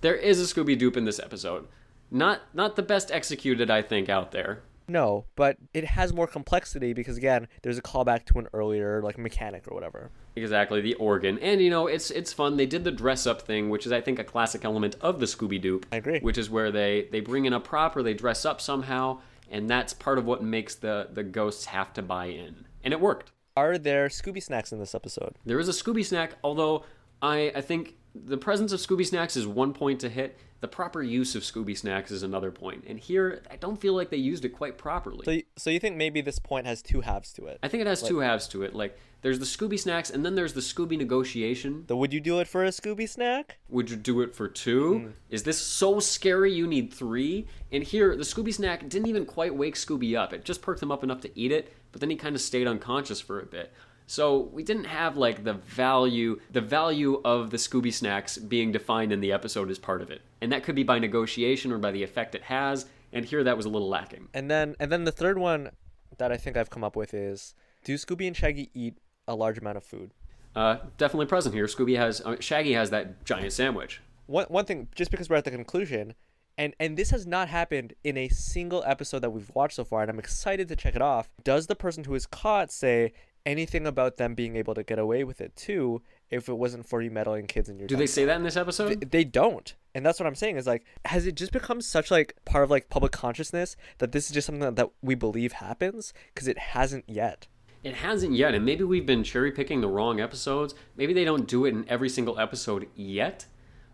There is a Scooby Doop in this episode. Not not the best executed, I think, out there. No, but it has more complexity because again, there's a callback to an earlier like mechanic or whatever. Exactly, the organ. And you know, it's it's fun. They did the dress up thing, which is I think a classic element of the Scooby Doo. I agree. Which is where they they bring in a prop or they dress up somehow, and that's part of what makes the the ghosts have to buy in. And it worked. Are there Scooby snacks in this episode? There is a Scooby snack, although I I think the presence of Scooby snacks is one point to hit. The proper use of Scooby snacks is another point. And here, I don't feel like they used it quite properly. So, you, so you think maybe this point has two halves to it? I think it has two halves to it. Like there's the Scooby snacks, and then there's the Scooby negotiation. So would you do it for a Scooby snack? Would you do it for two? Mm. Is this so scary you need three? And here, the Scooby snack didn't even quite wake Scooby up. It just perked him up enough to eat it, but then he kind of stayed unconscious for a bit. So we didn't have like the value, the value of the Scooby snacks being defined in the episode as part of it, and that could be by negotiation or by the effect it has. And here, that was a little lacking. And then and then the third one that I think I've come up with is do Scooby and Shaggy eat a large amount of food? Uh, definitely present here. Scooby has, uh, Shaggy has that giant sandwich. One one thing, just because we're at the conclusion, and and this has not happened in a single episode that we've watched so far, and I'm excited to check it off. Does the person who is caught say anything about them being able to get away with it too if it wasn't for you meddling kids in your Do they say that in this episode? they, they don't and that's what i'm saying is like has it just become such like part of like public consciousness that this is just something that, that we believe happens because it hasn't yet It hasn't yet, and maybe we've been cherry picking the wrong episodes. Maybe they don't do it in every single episode yet.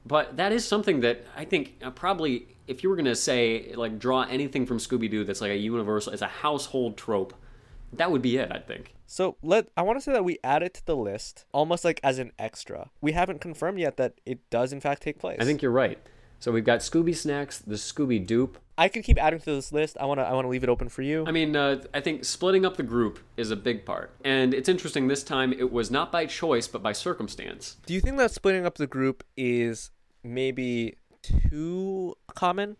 But that is something that I think uh, probably, if you were going to say, like, draw anything from Scooby Doo that's like a universal, it's a household trope, that would be it, I think. So let i want to say that we add it to the list almost like as an extra we haven't confirmed yet that it does in fact take place I think you're right. So we've got Scooby Snacks, the Scooby Doop. i could keep adding to this list i want to i want to leave it open for you I mean, uh, I think splitting up the group is a big part. And it's interesting this time it was not by choice, but by circumstance. do you think that splitting up the group is maybe too common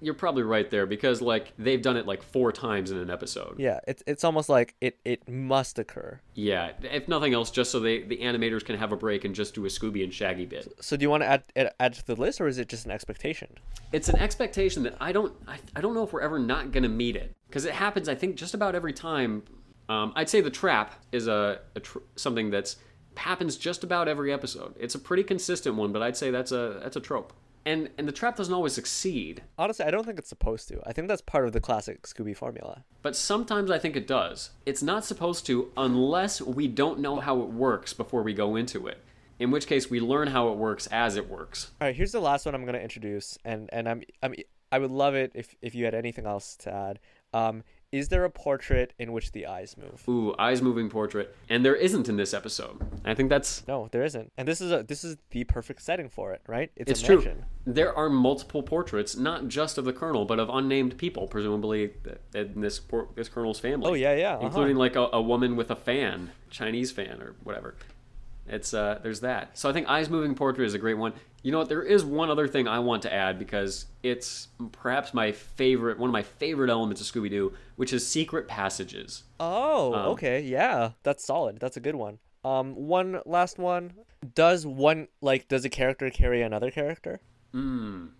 You're probably right there because, like, they've done it like four times in an episode. yeah it's it's almost like it it must occur Yeah, if nothing else, just so they the animators can have a break and just do a Scooby and Shaggy bit. so do you want to add add, add to the list or is it just an expectation It's an expectation that I don't I, I don't know if we're ever not gonna meet it because it happens I think just about every time. Um, I'd say the trap is a, a tr- something that's happens just about every episode. It's a pretty consistent one, but I'd say that's a that's a trope. And and the trap doesn't always succeed, Honestly, I don't think it's supposed to. I think that's part of the classic Scooby formula. but sometimes I think it does. It's not supposed to unless we don't know how it works before we go into it. In which case, we learn how it works as it works. All right, here's the last one I'm going to introduce, and and I'm I'm I would love it if if you had anything else to add. Um, is there a portrait in which the eyes move? Ooh, eyes moving portrait, and there isn't in this episode. I think that's No, there isn't. And this is a this is the perfect setting for it, right? It's a true. There are multiple portraits, not just of the colonel, but of unnamed people, presumably in this this colonel's family. Oh yeah, yeah. uh-huh. including like a, a woman with a fan, Chinese fan or whatever. It's uh, there's that. So I think eyes moving portrait is a great one. You know what? There is one other thing I want to add because it's perhaps my favorite, one of my favorite elements of Scooby Doo, which is secret passages. Oh, Um, okay, yeah, that's solid. That's a good one. Um, one last one. Does one like does a character carry another character? Mm.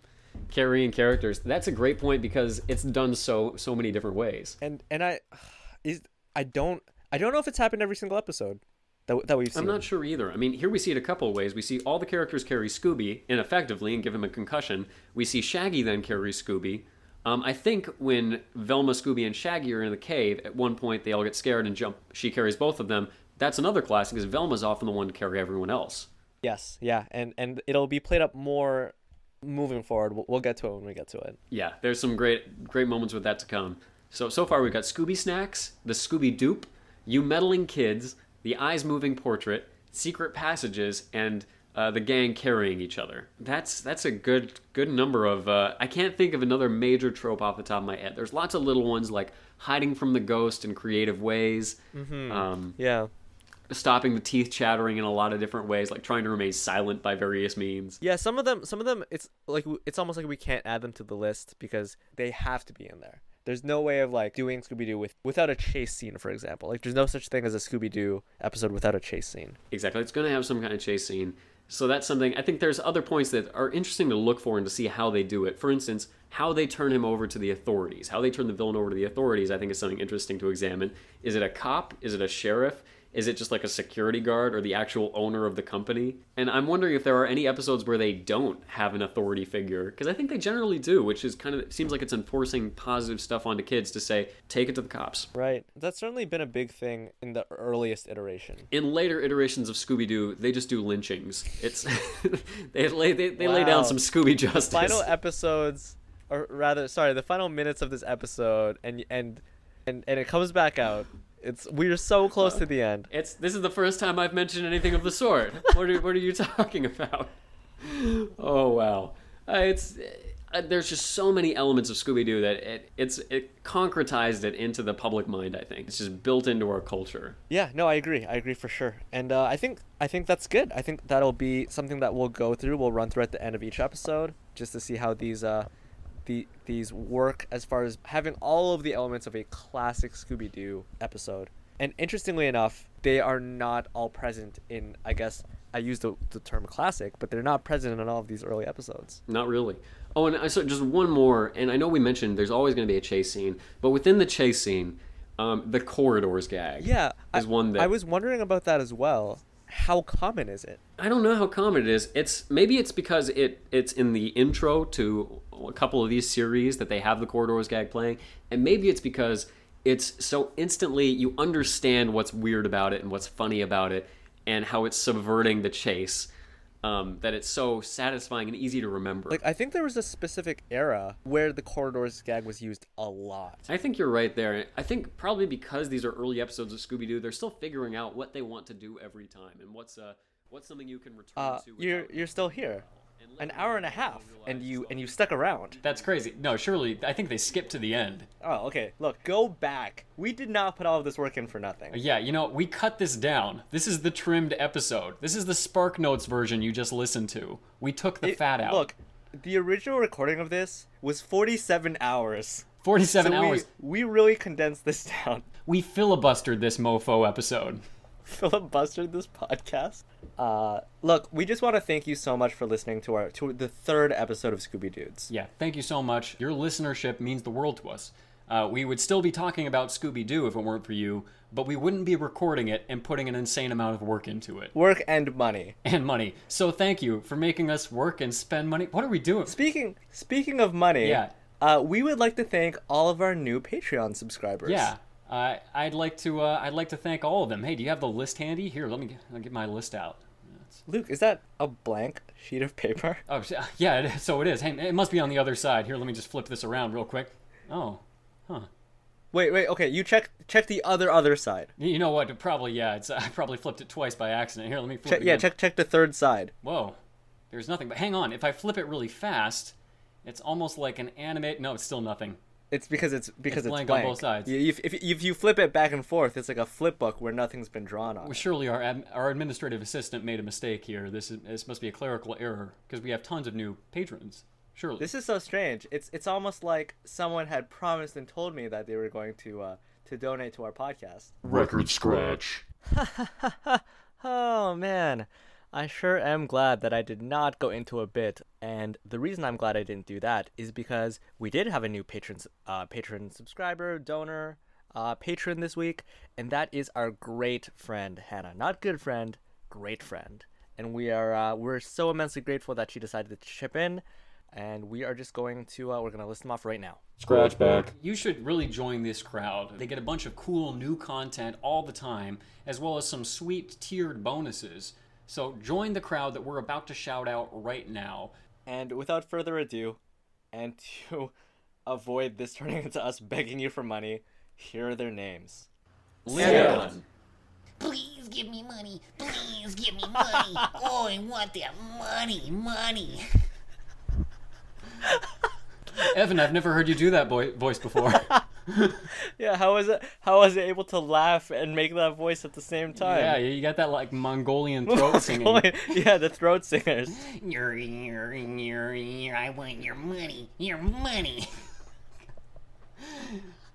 Carrying characters. That's a great point because it's done so so many different ways. And and I is I don't I don't know if it's happened every single episode that that we've seen. I'm not sure either. I mean, here we see it a couple of ways. We see all the characters carry Scooby ineffectively and give him a concussion. We see Shaggy then carry Scooby. Um, I think when Velma, Scooby, and Shaggy are in the cave, at one point they all get scared and jump. She carries both of them. That's another classic, because Velma's often the one to carry everyone else. Yes, yeah, and and it'll be played up more moving forward. We'll, we'll get to it when we get to it. Yeah, there's some great great moments with that to come. So so far we've got Scooby Snacks, the Scooby Doop, You Meddling Kids, the Eyes Moving Portrait, Secret Passages, and uh, the gang carrying each other. That's that's a good good number of. Uh, I can't think of another major trope off the top of my head. There's lots of little ones like hiding from the ghost in creative ways, um, Yeah, stopping the teeth chattering in a lot of different ways, like trying to remain silent by various means. yeah. Some of them, some of them, it's like it's almost like we can't add them to the list because they have to be in there. There's no way of like doing Scooby Doo with without a chase scene, for example. Like there's no such thing as a Scooby Doo episode without a chase scene. Exactly. It's going to have some kind of chase scene. So that's something I think there's other points that are interesting to look for and to see how they do it. For instance, how they turn him over to the authorities, how they turn the villain over to the authorities, I think is something interesting to examine. Is it a cop? Is it a sheriff? Is it just like a security guard or the actual owner of the company? And I'm wondering if there are any episodes where they don't have an authority figure, because I think they generally do, which is kind of seems like it's enforcing positive stuff onto kids to say, take it to the cops. Right. That's certainly been a big thing in the earliest iteration. In later iterations of Scooby Doo, they just do lynchings. It's they lay they, they lay down some Scooby justice. Final episodes, or rather, sorry, the final minutes of this episode, and and and and it comes back out. It's we're so close to the end. It's this is the first time I've mentioned anything of the sort. What are what are you talking about? Oh wow, uh, it's uh, there's just so many elements of Scooby Doo that it it's it concretized it into the public mind. I think it's just built into our culture. Yeah, no, I agree. I agree for sure. And uh, I think I think that's good. I think that'll be something that we'll go through. We'll run through at the end of each episode just to see how these uh the these work as far as having all of the elements of a classic Scooby Doo episode. And interestingly enough, they are not all present in I guess I use the, the term classic, but they're not present in all of these early episodes. Not really. Oh, and I so just one more, and I know we mentioned there's always going to be a chase scene, but within the chase scene, um, the corridors gag. Yeah, is I, one that I was wondering about that as well. How common is it? I don't know how common it is. It's maybe it's because it it's in the intro to a couple of these series that they have the corridors gag playing, and maybe it's because it's so instantly you understand what's weird about it and what's funny about it and how it's subverting the chase. Um, that it's so satisfying and easy to remember. Like I think there was a specific era where the corridors gag was used a lot. I think you're right there. I think probably because these are early episodes of Scooby Doo, they're still figuring out what they want to do every time and what's uh what's something you can return Uh, to. you're you're still here, an hour and a half, and you and you stuck around. That's crazy. No, surely I think they skipped to the end. Oh, okay. Look, go back. We did not put all of this work in for nothing. Yeah, you know, we cut this down. This is the trimmed episode. This is the Spark Notes version you just listened to. We took the It- fat out. Look, the original recording of this was 47 hours. 47 So we- hours. We, really condensed this down. We filibustered this mofo episode. Filibustered this podcast. Uh, look, we just want to thank you so much for listening to our to the third episode of Scooby Dudes. Yeah, thank you so much. Your listenership means the world to us. Uh, we would still be talking about Scooby Doo if it weren't for you, but we wouldn't be recording it and putting an insane amount of work into it Work and money. and money. So thank you for making us work and spend money. What are we doing? Speaking speaking of money, Yeah. uh, we would like to thank all of our new Patreon subscribers. Yeah, uh, I'd like to. Uh, I'd like to thank all of them. Hey, do you have the list handy? Here, let me. get- I'll get my list out. Luke, is that a blank sheet of paper? Oh, yeah. It. So it is. Hey, it must be on the other side. Here, let me just flip this around real quick. Oh, huh. Wait, wait, okay. You check check the other other side. You know what? Probably yeah. It's I probably flipped it twice by accident. Here, let me flip Check, it yeah, check check the third side. Whoa, there's nothing. But hang on. If I flip it really fast, it's almost like an animate. No, it's still nothing. It's because it's because it's, blank blank, on both sides. You- If, if, if you flip it back and forth, it's like a flip book where nothing's been drawn on. Well, surely our our administrative assistant made a mistake here. This is this must be a clerical error because we have tons of new patrons. Surely. This is so strange. It's it's almost like someone had promised and told me that they were going to uh, to donate to our podcast. Record scratch. Oh man, I sure am glad that I did not go into a bit, and the reason I'm glad I didn't do that is because we did have a new patron, uh, patron subscriber, donor, uh, patron this week, and that is our great friend Hannah. Not good friend, great friend, and we are uh, we're so immensely grateful that she decided to chip in, and we are just going to uh, we're gonna list them off right now. Scratch back. You should really join this crowd. They get a bunch of cool new content all the time, as well as some sweet tiered bonuses. So join the crowd that we're about to shout out right now. And without further ado, and to avoid this turning into us begging you for money, here are their names. Leon. Please give me money. Please give me money. Oh, I want that money, money. Evan, I've never heard you do that boy- voice before. Yeah, how was it? How was it able to laugh and make that voice at the same time? yeah, you got that like Mongolian throat singing. yeah, the throat singers. You're, you're, you're, you're, I want your money. Your money.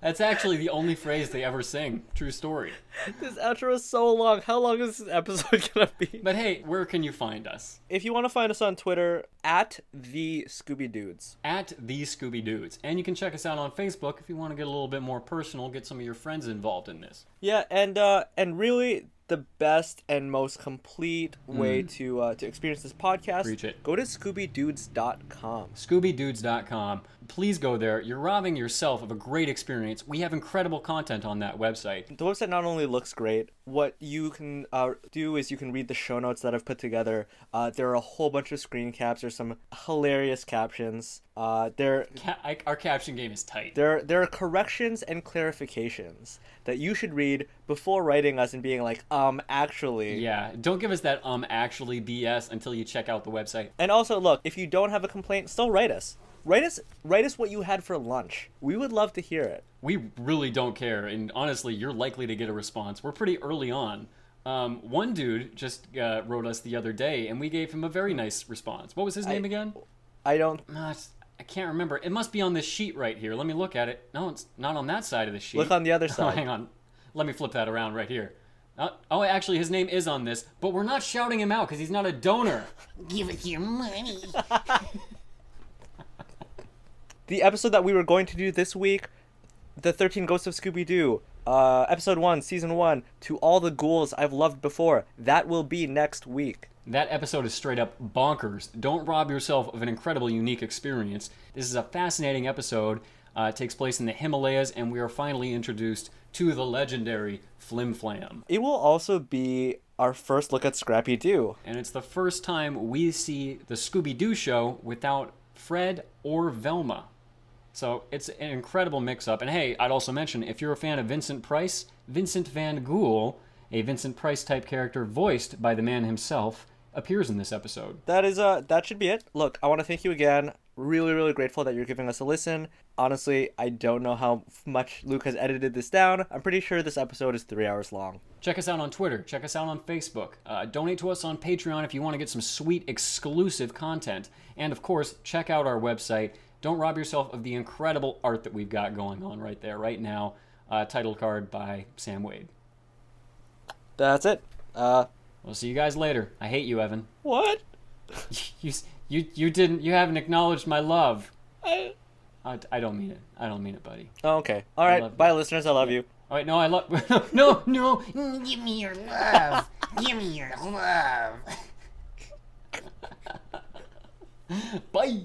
That's actually the only phrase they ever sing. True story. This outro is so long. How long is this episode gonna be? But hey, where can you find us? If you want to find us on Twitter, at the Scooby Dudes. At the Scooby Dudes. And you can check us out on Facebook if you want to get a little bit more personal, get some of your friends involved in this. Yeah, and uh, and really the best and most complete way to uh, to experience this podcast. Preach it. Go to ScoobyDudes.com. ScoobyDudes.com. Please go there. You're robbing yourself of a great experience. We have incredible content on that website. The website not only looks great, what you can uh, do is you can read the show notes that I've put together. Uh, there are a whole bunch of screen caps. There's some hilarious captions. Uh, there, Ca- I, our caption game is tight. there, there are corrections and clarifications that you should read before writing us and being like, um, actually. Yeah, don't give us that um actually BS until you check out the website. And also, look, if you don't have a complaint, still write us. Write us, write us what you had for lunch. We would love to hear it. We really don't care, and honestly, you're likely to get a response. We're pretty early on. Um, one dude just uh, wrote us the other day, and we gave him a very nice response. What was his name again? I don't. Uh, I can't remember. It must be on this sheet right here. Let me look at it. No, it's not on that side of the sheet. Look on the other Oh, side. hang on. Let me flip that around right here. Uh, oh, actually, his name is on this, but we're not shouting him out because he's not a donor. Give us your money. The episode that we were going to do this week, the Thirteen Ghosts of Scooby Doo, uh, episode one, season one, to all the ghouls I've loved before. That will be next week. That episode is straight up bonkers. Don't rob yourself of an incredible, unique experience. This is a fascinating episode. Uh, it takes place in the Himalayas, and we are finally introduced to the legendary Flim Flam. It will also be our first look at Scrappy Doo. And it's the first time we see the Scooby Doo show without Fred or Velma. So it's an incredible mix up. And hey, I'd also mention if you're a fan of Vincent Price, Vincent Van Ghoul, a Vincent Price type character voiced by the man himself, appears in this episode. That is uh that should be it. Look, I want to thank you again. Really, really grateful that you're giving us a listen. Honestly, I don't know how much Luke has edited this down. I'm pretty sure this episode is three hours long. Check us out on Twitter. Check us out on Facebook. Uh, donate to us on Patreon if you want to get some sweet exclusive content. And of course, check out our website. Don't rob yourself of the incredible art that we've got going on right there, right now. Uh, title card by Sam Wade. That's it. Uh, We'll see you guys later. I hate you, Evan. what? You you you didn't you haven't acknowledged my love. I... I, I don't mean it. I don't mean it, buddy. Oh, okay. All right. love Bye, listeners. I love you. All right, no, I love no no. Give me your love. Give me your love. Bye.